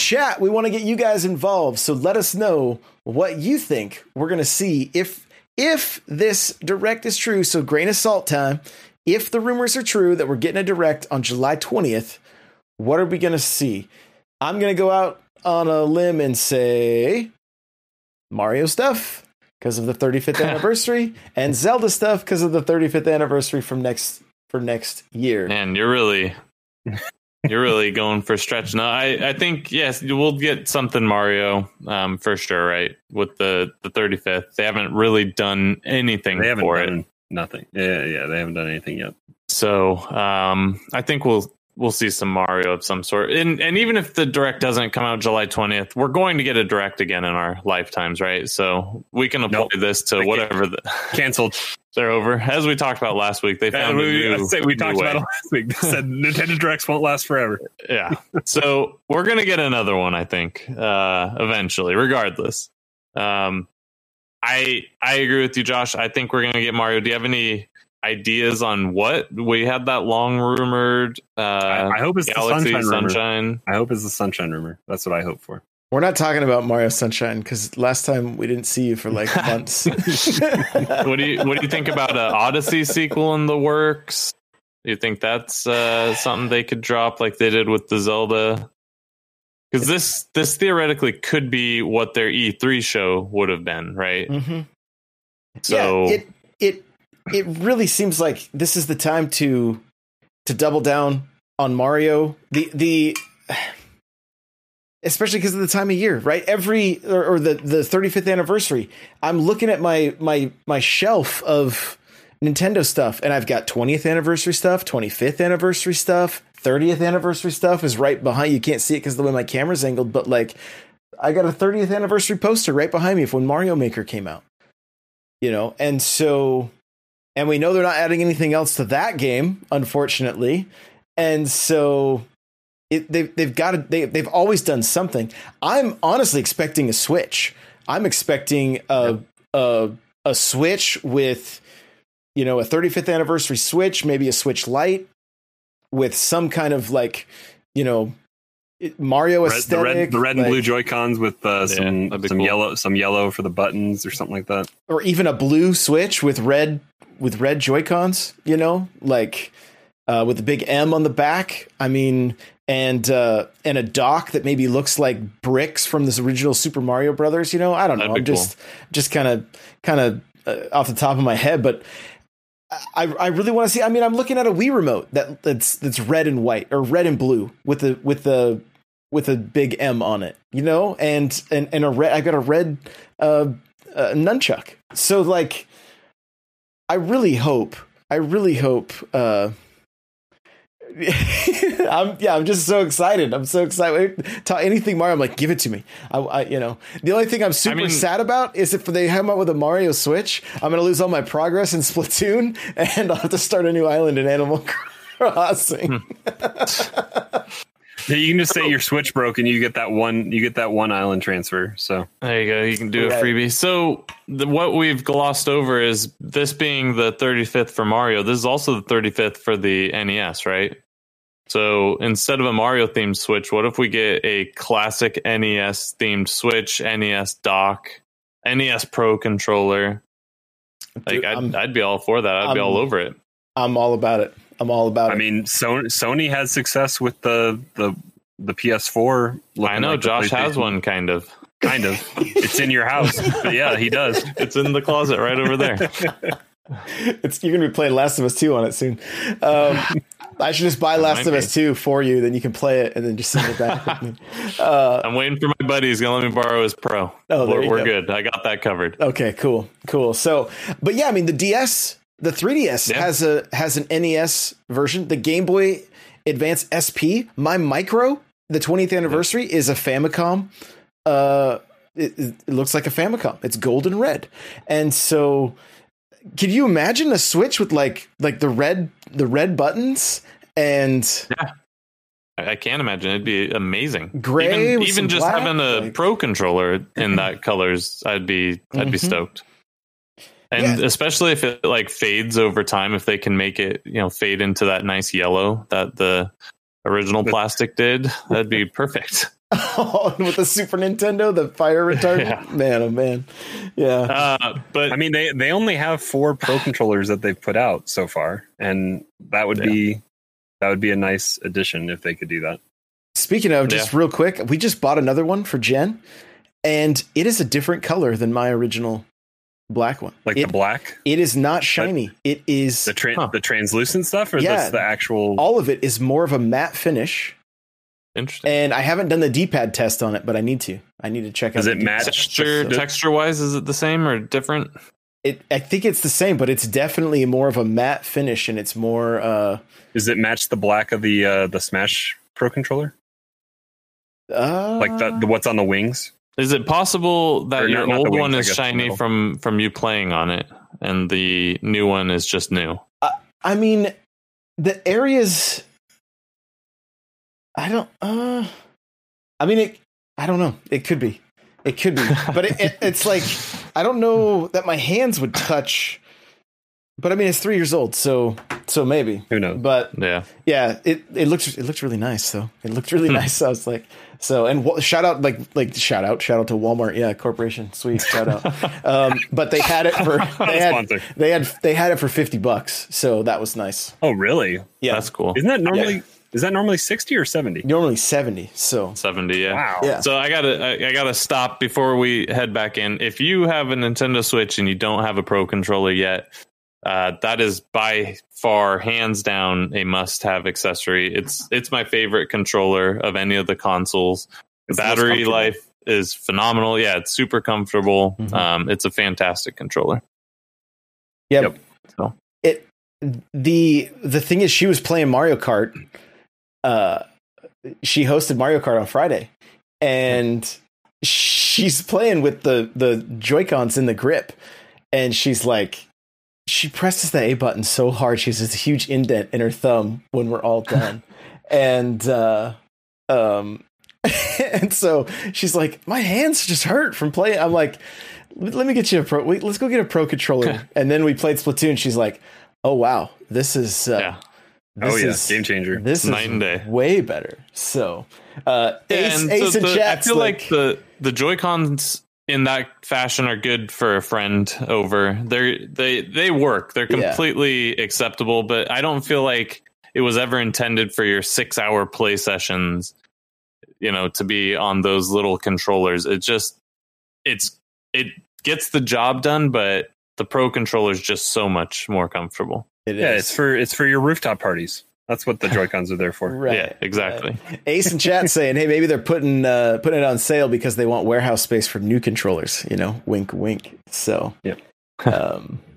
Chat we want to get you guys involved so let us know what you think. We're going to see if if this direct is true so grain of salt time. If the rumors are true that we're getting a direct on july 20th what are we going to see? I'm going to go out on a limb and say mario stuff because of the 35th anniversary and zelda stuff because of the 35th anniversary from next for next year. Man, you're really you're really going for stretch. No, I, I think yes, we'll get something Mario um, for sure, right? With the the 35th, they haven't really done anything They haven't for it. done nothing. Yeah, yeah, they haven't done anything yet. So um, I think we'll we'll see some Mario of some sort. And and even if the direct doesn't come out July twentieth, we're going to get a direct again in our lifetimes, right? So we can apply Nope. this to whatever the, Canceled. they're over. As we talked about last week, they found a we, new, say we talked way. about it last week. They said Nintendo Directs won't last forever. yeah. So we're gonna get another one, I think, uh, eventually, regardless. Um, I I agree with you, Josh. I think we're gonna get Mario. Do you have any ideas on what we had that long rumored uh, I, I hope it's the Galaxy sunshine, rumor. I hope it's the sunshine rumor. That's what I hope for. We're not talking about Mario Sunshine because last time we didn't see you for like months. What do you What do you think about an Odyssey sequel in the works? Do you think that's uh, something they could drop like they did with the Zelda? Because this this theoretically could be what their E3 show would have been, right? Mhm. So yeah, it it it really seems like this is the time to to double down on Mario. The the especially because of the time of year, right? Every or, or the the 35th anniversary. I'm looking at my my my shelf of Nintendo stuff, and I've got 20th anniversary stuff, 25th anniversary stuff, 30th anniversary stuff is right behind. You can't see it because the way my camera's angled, but like I got a 30th anniversary poster right behind me of when Mario Maker came out. You know, and so and we know they're not adding anything else to that game, unfortunately. And so it, they've they've got to, they they've always done something. I'm honestly expecting a Switch. I'm expecting a a a Switch with you know a 35th anniversary Switch, maybe a Switch Lite with some kind of like you know it- Mario Red, the aesthetic, red, the red and blue Joy Cons with uh, some that'd some cool. yellow, some yellow for the buttons or something like that. or even a blue Switch with red with red Joy Cons. You know, like uh, with a big M on the back. I mean, and uh, and a dock that maybe looks like bricks from this original Super Mario Brothers. You know, I don't know. That'd I'm be just just kind of kind of uh, off the top of my head, but. I, I really want to see. I mean, I'm looking at a Wii remote that that's that's red and white or red and blue with the with the with a big M on it, you know, and and and a red. I got a red uh, uh, nunchuck. So like, I really hope. I really hope. Uh, I'm yeah. I'm just so excited. I'm so excited. Ta- anything Mario, I'm like, give it to me. I, I you know, the only thing I'm super mean- sad about is if they come out with a Mario Switch, I'm gonna lose all my progress in Splatoon, and I'll have to start a new island in Animal Crossing. Yeah, you can just say your Switch broke and you get that one. You get that one island transfer. So There you go. You can do Right. a freebie. So the, what we've glossed over is this being the 35th for Mario. This is also the 35th for the NES, right? So instead of a Mario themed Switch, what if we get a classic NES themed Switch, NES dock, NES Pro controller? Like Dude, I'd, I'm, I'd be all for that. I'd be I'm- all over it. I'm all about it. I'm all about I it. mean, Sony, Sony had success with the the the PS4. I know like Josh has one, kind of. Kind of. it's in your house, but yeah, he does. It's in the closet right over there. it's you're gonna be playing Last of Us 2 on it soon. Um, I should just buy Last of be. Us 2 for you, then you can play it and then just send it back. Uh, I'm waiting for my buddy. He's gonna let me borrow his Pro. Oh, there we're you we're good. I got that covered. okay, cool, cool. So, but yeah, I mean the DS, the 3DS Yeah. has a has an NES version. The Game Boy Advance SP, my Micro, the 20th anniversary is a Famicom. Uh, it, it looks like a Famicom. It's golden red, and so. Can you imagine a Switch with like like the red the red buttons and I, I can't imagine. It'd be amazing. Gray even, even just black, having a like- pro controller in that colors, I'd be I'd be Mhm. stoked. And Yeah. especially if it like fades over time, if they can make it, you know, fade into that nice yellow that the original plastic did, that'd be perfect. Oh, with the Super Nintendo, the fire retardant. Yeah. Man, oh man, yeah. Uh, but I mean, they they only have four pro controllers that they've put out so far, and that would Yeah. be that would be a nice addition if they could do that. Speaking of, just real quick, we just bought another one for Jen, and it is a different color than my original black one. Like it, the black, it is not shiny. It is the tra- Huh. the translucent stuff, or Yeah. that's the actual. all of it is more of a matte finish. interesting. And I haven't done the D-pad test on it, but I need to. I need to check Does out. it the match? Texture test. texture wise, is it the same or different? It, I think it's the same, but it's definitely more of a matte finish, and it's more. uh Does it match the black of the uh, the Smash Pro controller? uh Like the, the what's on the wings? Is it possible that Or your not- not old wings, one I is shiny middle. from from you playing on it, and the new one is just new? I mean, the areas. I don't. Uh, I mean, it. I don't know. It could be. It could be, but it, it, it's like I don't know that my hands would touch. But I mean, it's three years old, so so maybe. Who knows? But Yeah, yeah, it it looks it looks really nice though. It looked really nice. So I was like, so and wa- shout out like like shout out shout out to Walmart, yeah, corporation, sweet shout out. um, but they had it for they had they had they had it for fifty bucks, so that was nice. Oh, really? Yeah, that's cool. Isn't that normally? Is that normally sixty or seventy? normally seventy. So Seventy, yeah. Wow. Yeah. So I gotta I, I gotta stop before we head back in. If you have a Nintendo Switch and you don't have a Pro controller yet, uh, that is by far, hands down, a must-have accessory. It's it's my favorite controller of any of the consoles. The It's the most battery life is phenomenal. Yeah, it's super comfortable. Mhm. Um, it's a fantastic controller. yeah, Yep. So. it the the thing is, she was playing Mario Kart. Uh, she hosted Mario Kart on Friday, and she's playing with the the Joy Cons in the grip, and she's like, she presses the A button so hard, she has this huge indent in her thumb when we're all done, and uh, um, and so she's like, my hands just hurt from playing. I'm like, let me get you a pro. Wait, let's go get a pro controller, and then we played Splatoon. She's like, oh wow, this is uh, yeah, this oh yeah, is game changer. this is Night and day. way better. So, uh, Ace, and Ace so and the- I feel like, the the Joy Cons in that fashion are good for a friend over. They they they work. They're Yeah. completely acceptable, but I don't feel like it was ever intended for your six hour play sessions. You know, to be on those little controllers. It just it's it gets the job done, but the pro controller is just so much more comfortable. it Yeah, is. it's for it's for your rooftop parties. That's what the Joy Cons are there for. right. yeah, exactly. right. Ace and Chat saying, "Hey, maybe they're putting uh, putting it on sale because they want warehouse space for new controllers." You know, wink, wink. So, yeah. um,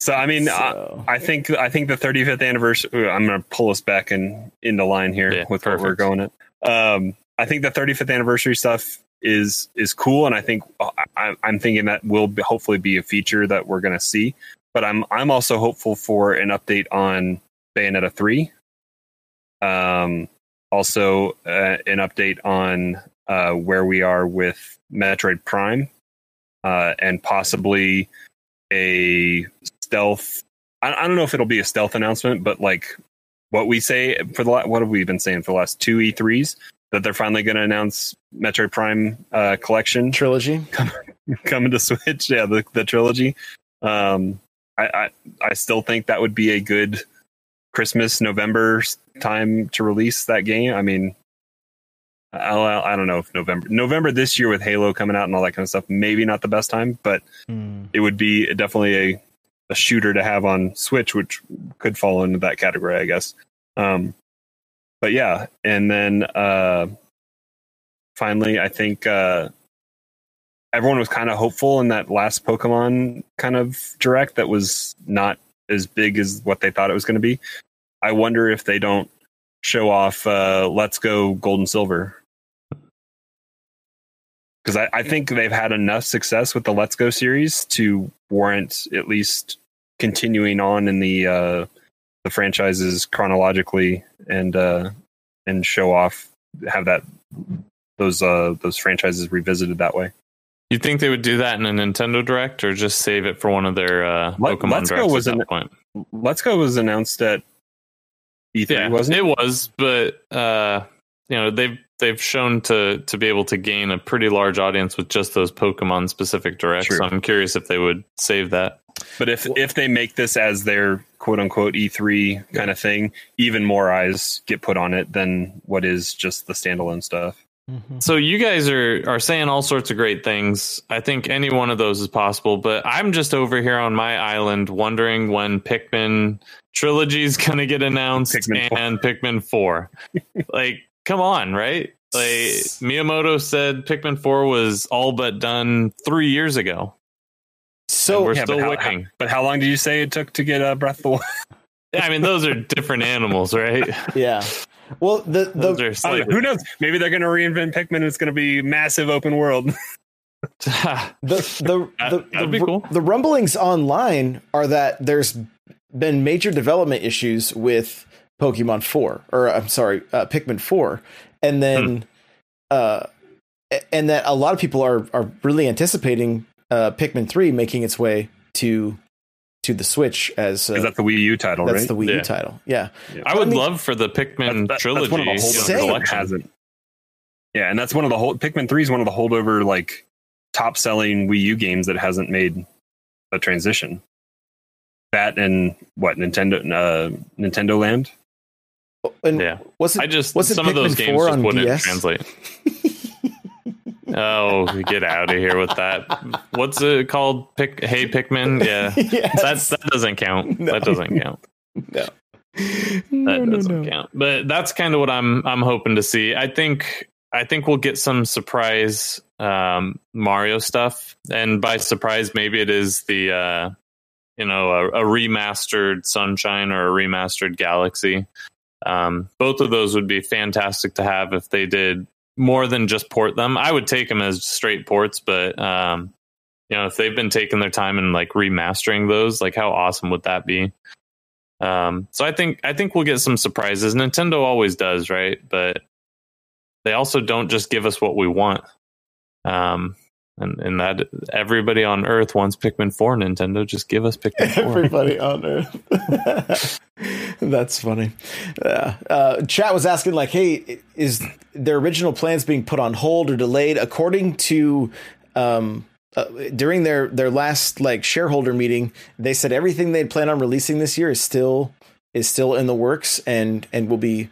So I mean, I, So- I think I think the 35th anniversary. I'm going to pull us back in into line here Yeah, with what we're going at. Um, I think the 35th anniversary stuff is is cool, and I think I, I'm thinking that will be, hopefully be a feature that we're going to see. But I'm I'm also hopeful for an update on Bayonetta three. Um, also uh, an update on uh, where we are with Metroid Prime, uh, and possibly a stealth. I, I don't know if it'll be a stealth announcement, but like what we say for the what have we been saying for the last two E3s that they're finally going to announce Metroid Prime uh, collection trilogy. coming to Switch. Yeah, the, the trilogy. Um, I, I I still think that would be a good Christmas November time to release that game. I mean, I, I I don't know if November November this year with Halo coming out and all that kind of stuff. Maybe not the best time, but Hmm. it would be definitely a a shooter to have on Switch, which could fall into that category, I guess. Um, but yeah, and then uh, finally, I think uh, everyone was kind of hopeful in that last Pokemon kind of direct that was not as big as what they thought it was going to be. I wonder if they don't show off uh, Let's Go Gold and Silver. Because I, I think they've had enough success with the Let's Go series to warrant at least continuing on in the uh, the franchises chronologically and uh, and show off have that those uh, those franchises revisited that way. You think they would do that in a Nintendo Direct, or just save it for one of their uh, Let- Pokemon Let's Go Directs was at that an- point? Let's Go was announced at E3, Yeah, wasn't it? it was, but uh, you know they've they've shown to to be able to gain a pretty large audience with just those Pokemon specific directs. True. So I'm curious if they would save that. But if if they make this as their quote unquote E3 kind of thing, even more eyes get put on it than what is just the standalone stuff. Mhm. So you guys are are saying all sorts of great things. I think any one of those is possible, but I'm just over here on my island wondering when Pikmin trilogy is going to get announced Pikmin 4. and Pikmin 4. like come on, right? Like Miyamoto said Pikmin 4 was all but done 3 years ago. So we're Yeah, still but how, waiting. but how long did you say it took to get uh, Breath of the Wild? I mean, those are different animals, right? yeah. Well, the Those the are know, who knows? Maybe they're going to reinvent Pikmin. and It's going to be massive open world. the the That- the, that'd be the, cool. the rumblings online are that there's been major development issues with Pokemon 4 or I'm sorry, uh, Pikmin 4 and then uh and that a lot of people are are really anticipating uh Pikmin 3 making its way to to the Switch as uh, Is that the Wii U title, right? that's right? the Wii U Yeah. title. Yeah. I would I mean- love for the Pikmin That- that- trilogy That's one of the you holdovers that collection. hasn't. Yeah, and that's one of the whole Pikmin Three is one of the holdover like top selling Wii U games that hasn't made a transition. That and what Nintendo uh, Nintendo Land. And Yeah. was it I just was it some of those Pikmin games 4 just on wouldn't DS? translate. Oh, get out of here with that! What's it called? Pick, hey Pikmin. Yeah, Yes. that's that doesn't count. No. That doesn't count. no. That no, doesn't no. count. But that's kind of what I'm I'm hoping to see. I think I think we'll get some surprise um, Mario stuff, and by surprise, maybe it is the uh, you know a, a remastered Sunshine or a remastered Galaxy. Um, both of those would be fantastic to have if they did more than just port them. I would take them as straight ports, but um, you know if they've been taking their time and like remastering those, like how awesome would that be? Um, so I think I think we'll get some surprises. Nintendo always does, right? But they also don't just give us what we want. Um, and and that everybody on Earth wants Pikmin Four. Nintendo, just give us Pikmin Four. Everybody on Earth. That's funny. Yeah. Uh, chat was asking, like, hey, is their original plans being put on hold or delayed? According to um, uh, during their their last like shareholder meeting, they said everything they'd plan on releasing this year is still is still in the works and and will be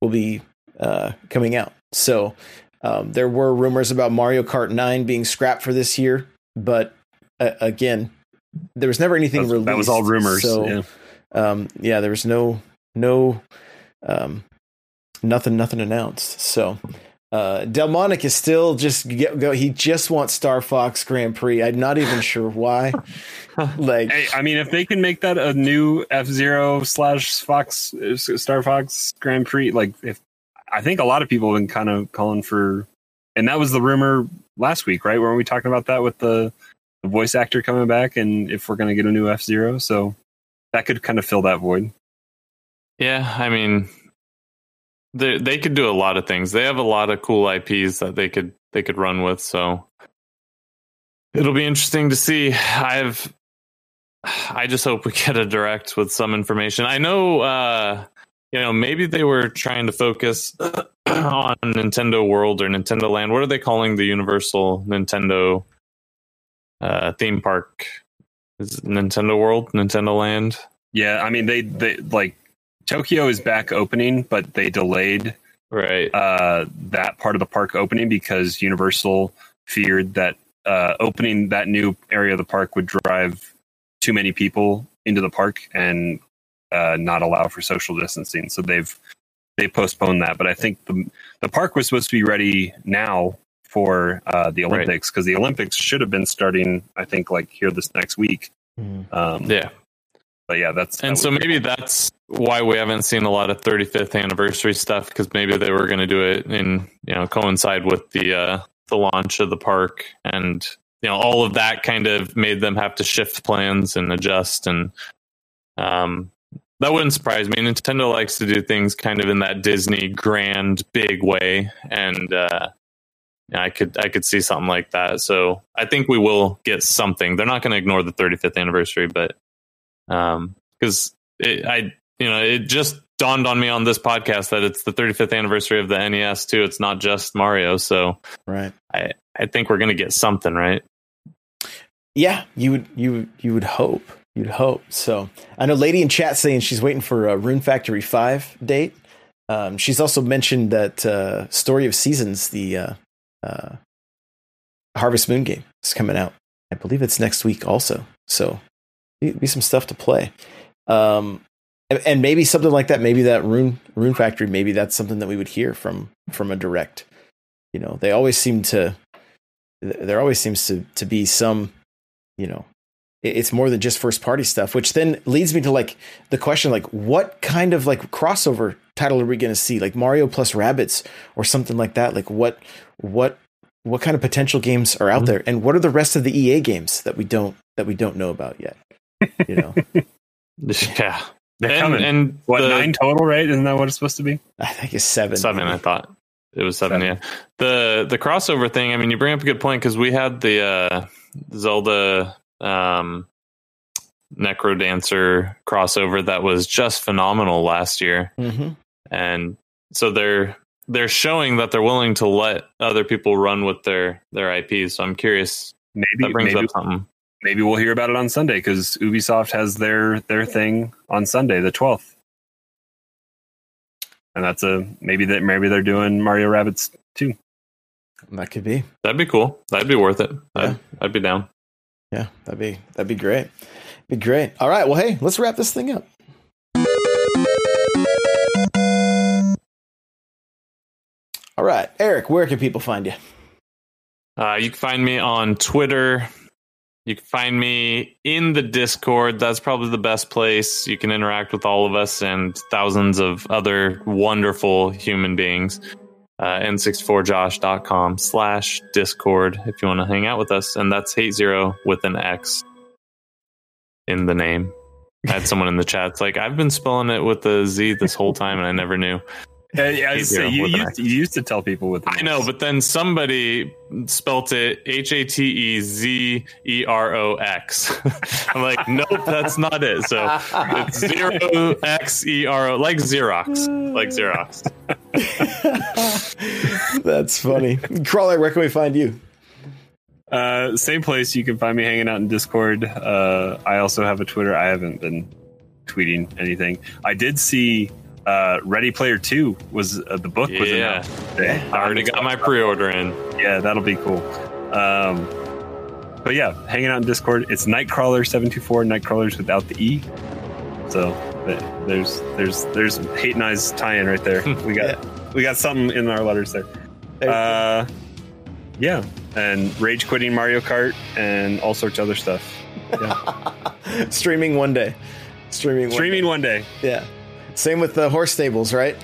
will be uh, coming out. So um, there were rumors about Mario Kart 9 being scrapped for this year, but uh, again, there was never anything That's- released. that was all rumors. So yeah. um, yeah, there was no no um, nothing nothing announced. So Uh, Delmonic is still just get, go. He just wants Star Fox Grand Prix. I'm not even sure why. like, Hey, I mean, if they can make that a new F Zero slash Fox Star Fox Grand Prix, like if I think a lot of people have been kind of calling for, and that was the rumor last week, right? Weren't we talking about that with the, the voice actor coming back, and if we're going to get a new F Zero, so that could kind of fill that void. Yeah, I mean, they they could do a lot of things. They have a lot of cool IPs that they could they could run with. So it'll be interesting to see. I've I just hope we get a direct with some information. I know, uh, you know, maybe they were trying to focus on Nintendo World or Nintendo Land. What are they calling the Universal Nintendo uh, theme park? Is it Nintendo World, Nintendo Land? Yeah, I mean, they they like Tokyo is back opening, but they delayed Right. uh, that part of the park opening because Universal feared that uh, opening that new area of the park would drive too many people into the park and uh, not allow for social distancing. So they've they postponed that. But I think the the park was supposed to be ready now for uh, the Olympics because the Olympics should have been starting. I think like here this next week. mm, Um, yeah. But yeah, that's And that so maybe cool. that's why we haven't seen a lot of 35th anniversary stuff because maybe they were going to do it in you know coincide with the uh, the launch of the park and you know all of that kind of made them have to shift plans and adjust and um that wouldn't surprise me. Nintendo likes to do things kind of in that Disney grand big way and uh I could I could see something like that. So I think we will get something. They're not going to ignore the 35th anniversary, but um because I you know it just dawned on me on this podcast that it's the 35th anniversary of the NES too. It's not just Mario, so right. I I think we're gonna get something right. Yeah, you would you you would hope. You'd hope. So I know lady in chat saying she's waiting for a Rune Factory Five date. Um, she's also mentioned that uh, Story of Seasons, the uh, uh, Harvest Moon game, is coming out. I believe it's next week also. So be, some stuff to play. Um, and, and maybe something like that. Maybe that Rune Rune Factory. Maybe that's something that we would hear from from a direct. You know, they always seem to. There always seems to to be some you know it's more than just first party stuff which then leads me to like the question like what kind of like crossover title are we going to see like mario plus Rabbids or something like that like what what what kind of potential games are out Mhm. there and what are the rest of the ea games that we don't that we don't know about yet you know? Yeah, They're and, coming. and what the- nine total, right? Isn't that what it's supposed to be? i think it's seven. Seven i thought. It was seven, Seven. yeah. The the crossover thing i mean you bring up a good point because we had the uh zelda um necrodancer crossover that was just phenomenal last year. Hmm and so they're they're showing that they're willing to let other people run with their their ips so i'm curious. Maybe that brings maybe, up something maybe we'll hear about it on Sunday because Ubisoft has their their thing on Sunday, the twelfth, and that's a maybe that maybe they're doing Mario Rabbids too. that could be. That'd be cool. That'd be worth it. I'd, Yeah. I'd be down. Yeah that'd be that'd be great. Be great. All right well hey let's wrap this thing up. All right eric where can people find you? Uh, you can find me on Twitter. You can find me in the Discord. That's probably the best place. You can interact with all of us and thousands of other wonderful human beings. Uh, n64josh.com slash discord if you want to hang out with us. And that's hate zero with an X in the name. I had someone in the chat. It's like, I've been spelling it with a Z this whole time and I never knew. Uh, yeah, I was Hate saying, you, Zero with an used, you used to tell people with. I know, but then somebody spelt it H A T E Z E R O X. I'm like, nope, that's not it. So it's zero X E R O, like Xerox, like Xerox. That's funny. Crawler, where can we find you? Uh, same place you can find me hanging out in Discord. Uh, I also have a Twitter. I haven't been tweeting anything. I did see uh, Ready Player Two was uh, the book was Yeah, announced. Today. I already got my pre-order in. Yeah, that'll be cool. Um, but yeah, hanging out in Discord. It's Nightcrawler seven two four. Nightcrawlers without the e. So there's there's there's hate and eyes tie-in right there. We got we got something in our letters there. There you go. Uh, yeah, and rage quitting Mario Kart and all sorts of other stuff. Yeah. Streaming one day. Streaming. One Streaming one day. day. Yeah. Same with the horse stables, right,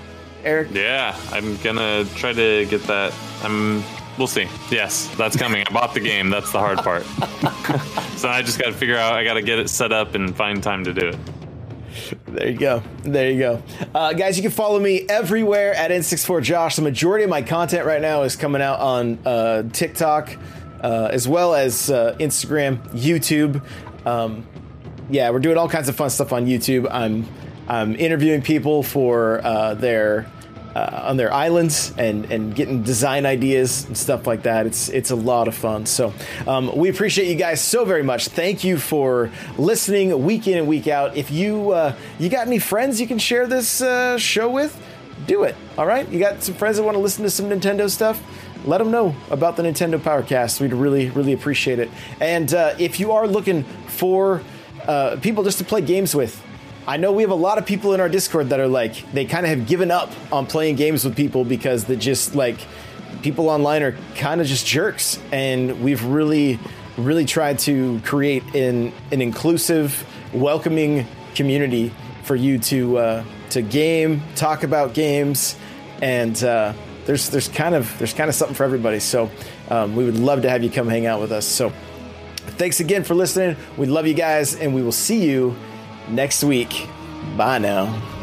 Eric? Yeah, I'm gonna try to get that. I'm. We'll see. Yes, that's coming. I bought the game. That's the hard part. so I just got to figure out. I got to get it set up and find time to do it. There you go. There you go. Uh, guys, you can follow me everywhere at N64Josh. The majority of my content right now is coming out on uh, TikTok, uh, as well as uh, Instagram, YouTube. Um, yeah, we're doing all kinds of fun stuff on YouTube. I'm I'm interviewing people for uh, their uh, on their islands and and getting design ideas and stuff like that. It's it's a lot of fun. So um, we appreciate you guys so very much. Thank you for listening week in and week out. If you uh, you got any friends you can share this uh, show with, do it. All right, you got some friends that want to listen to some Nintendo stuff. Let them know about the Nintendo Powercast. We'd really, really appreciate it. And uh, if you are looking for uh, people just to play games with, I know we have a lot of people in our Discord that are like, they kind of have given up on playing games with people because they just like, people online are kind of just jerks. And we've really, really tried to create an, an inclusive, welcoming community for you to, uh, to game, talk about games, and, uh, there's, there's kind of, there's kind of something for everybody. So, um, we would love to have you come hang out with us. So, thanks again for listening. We love you guys, and we will see you next week. Bye now.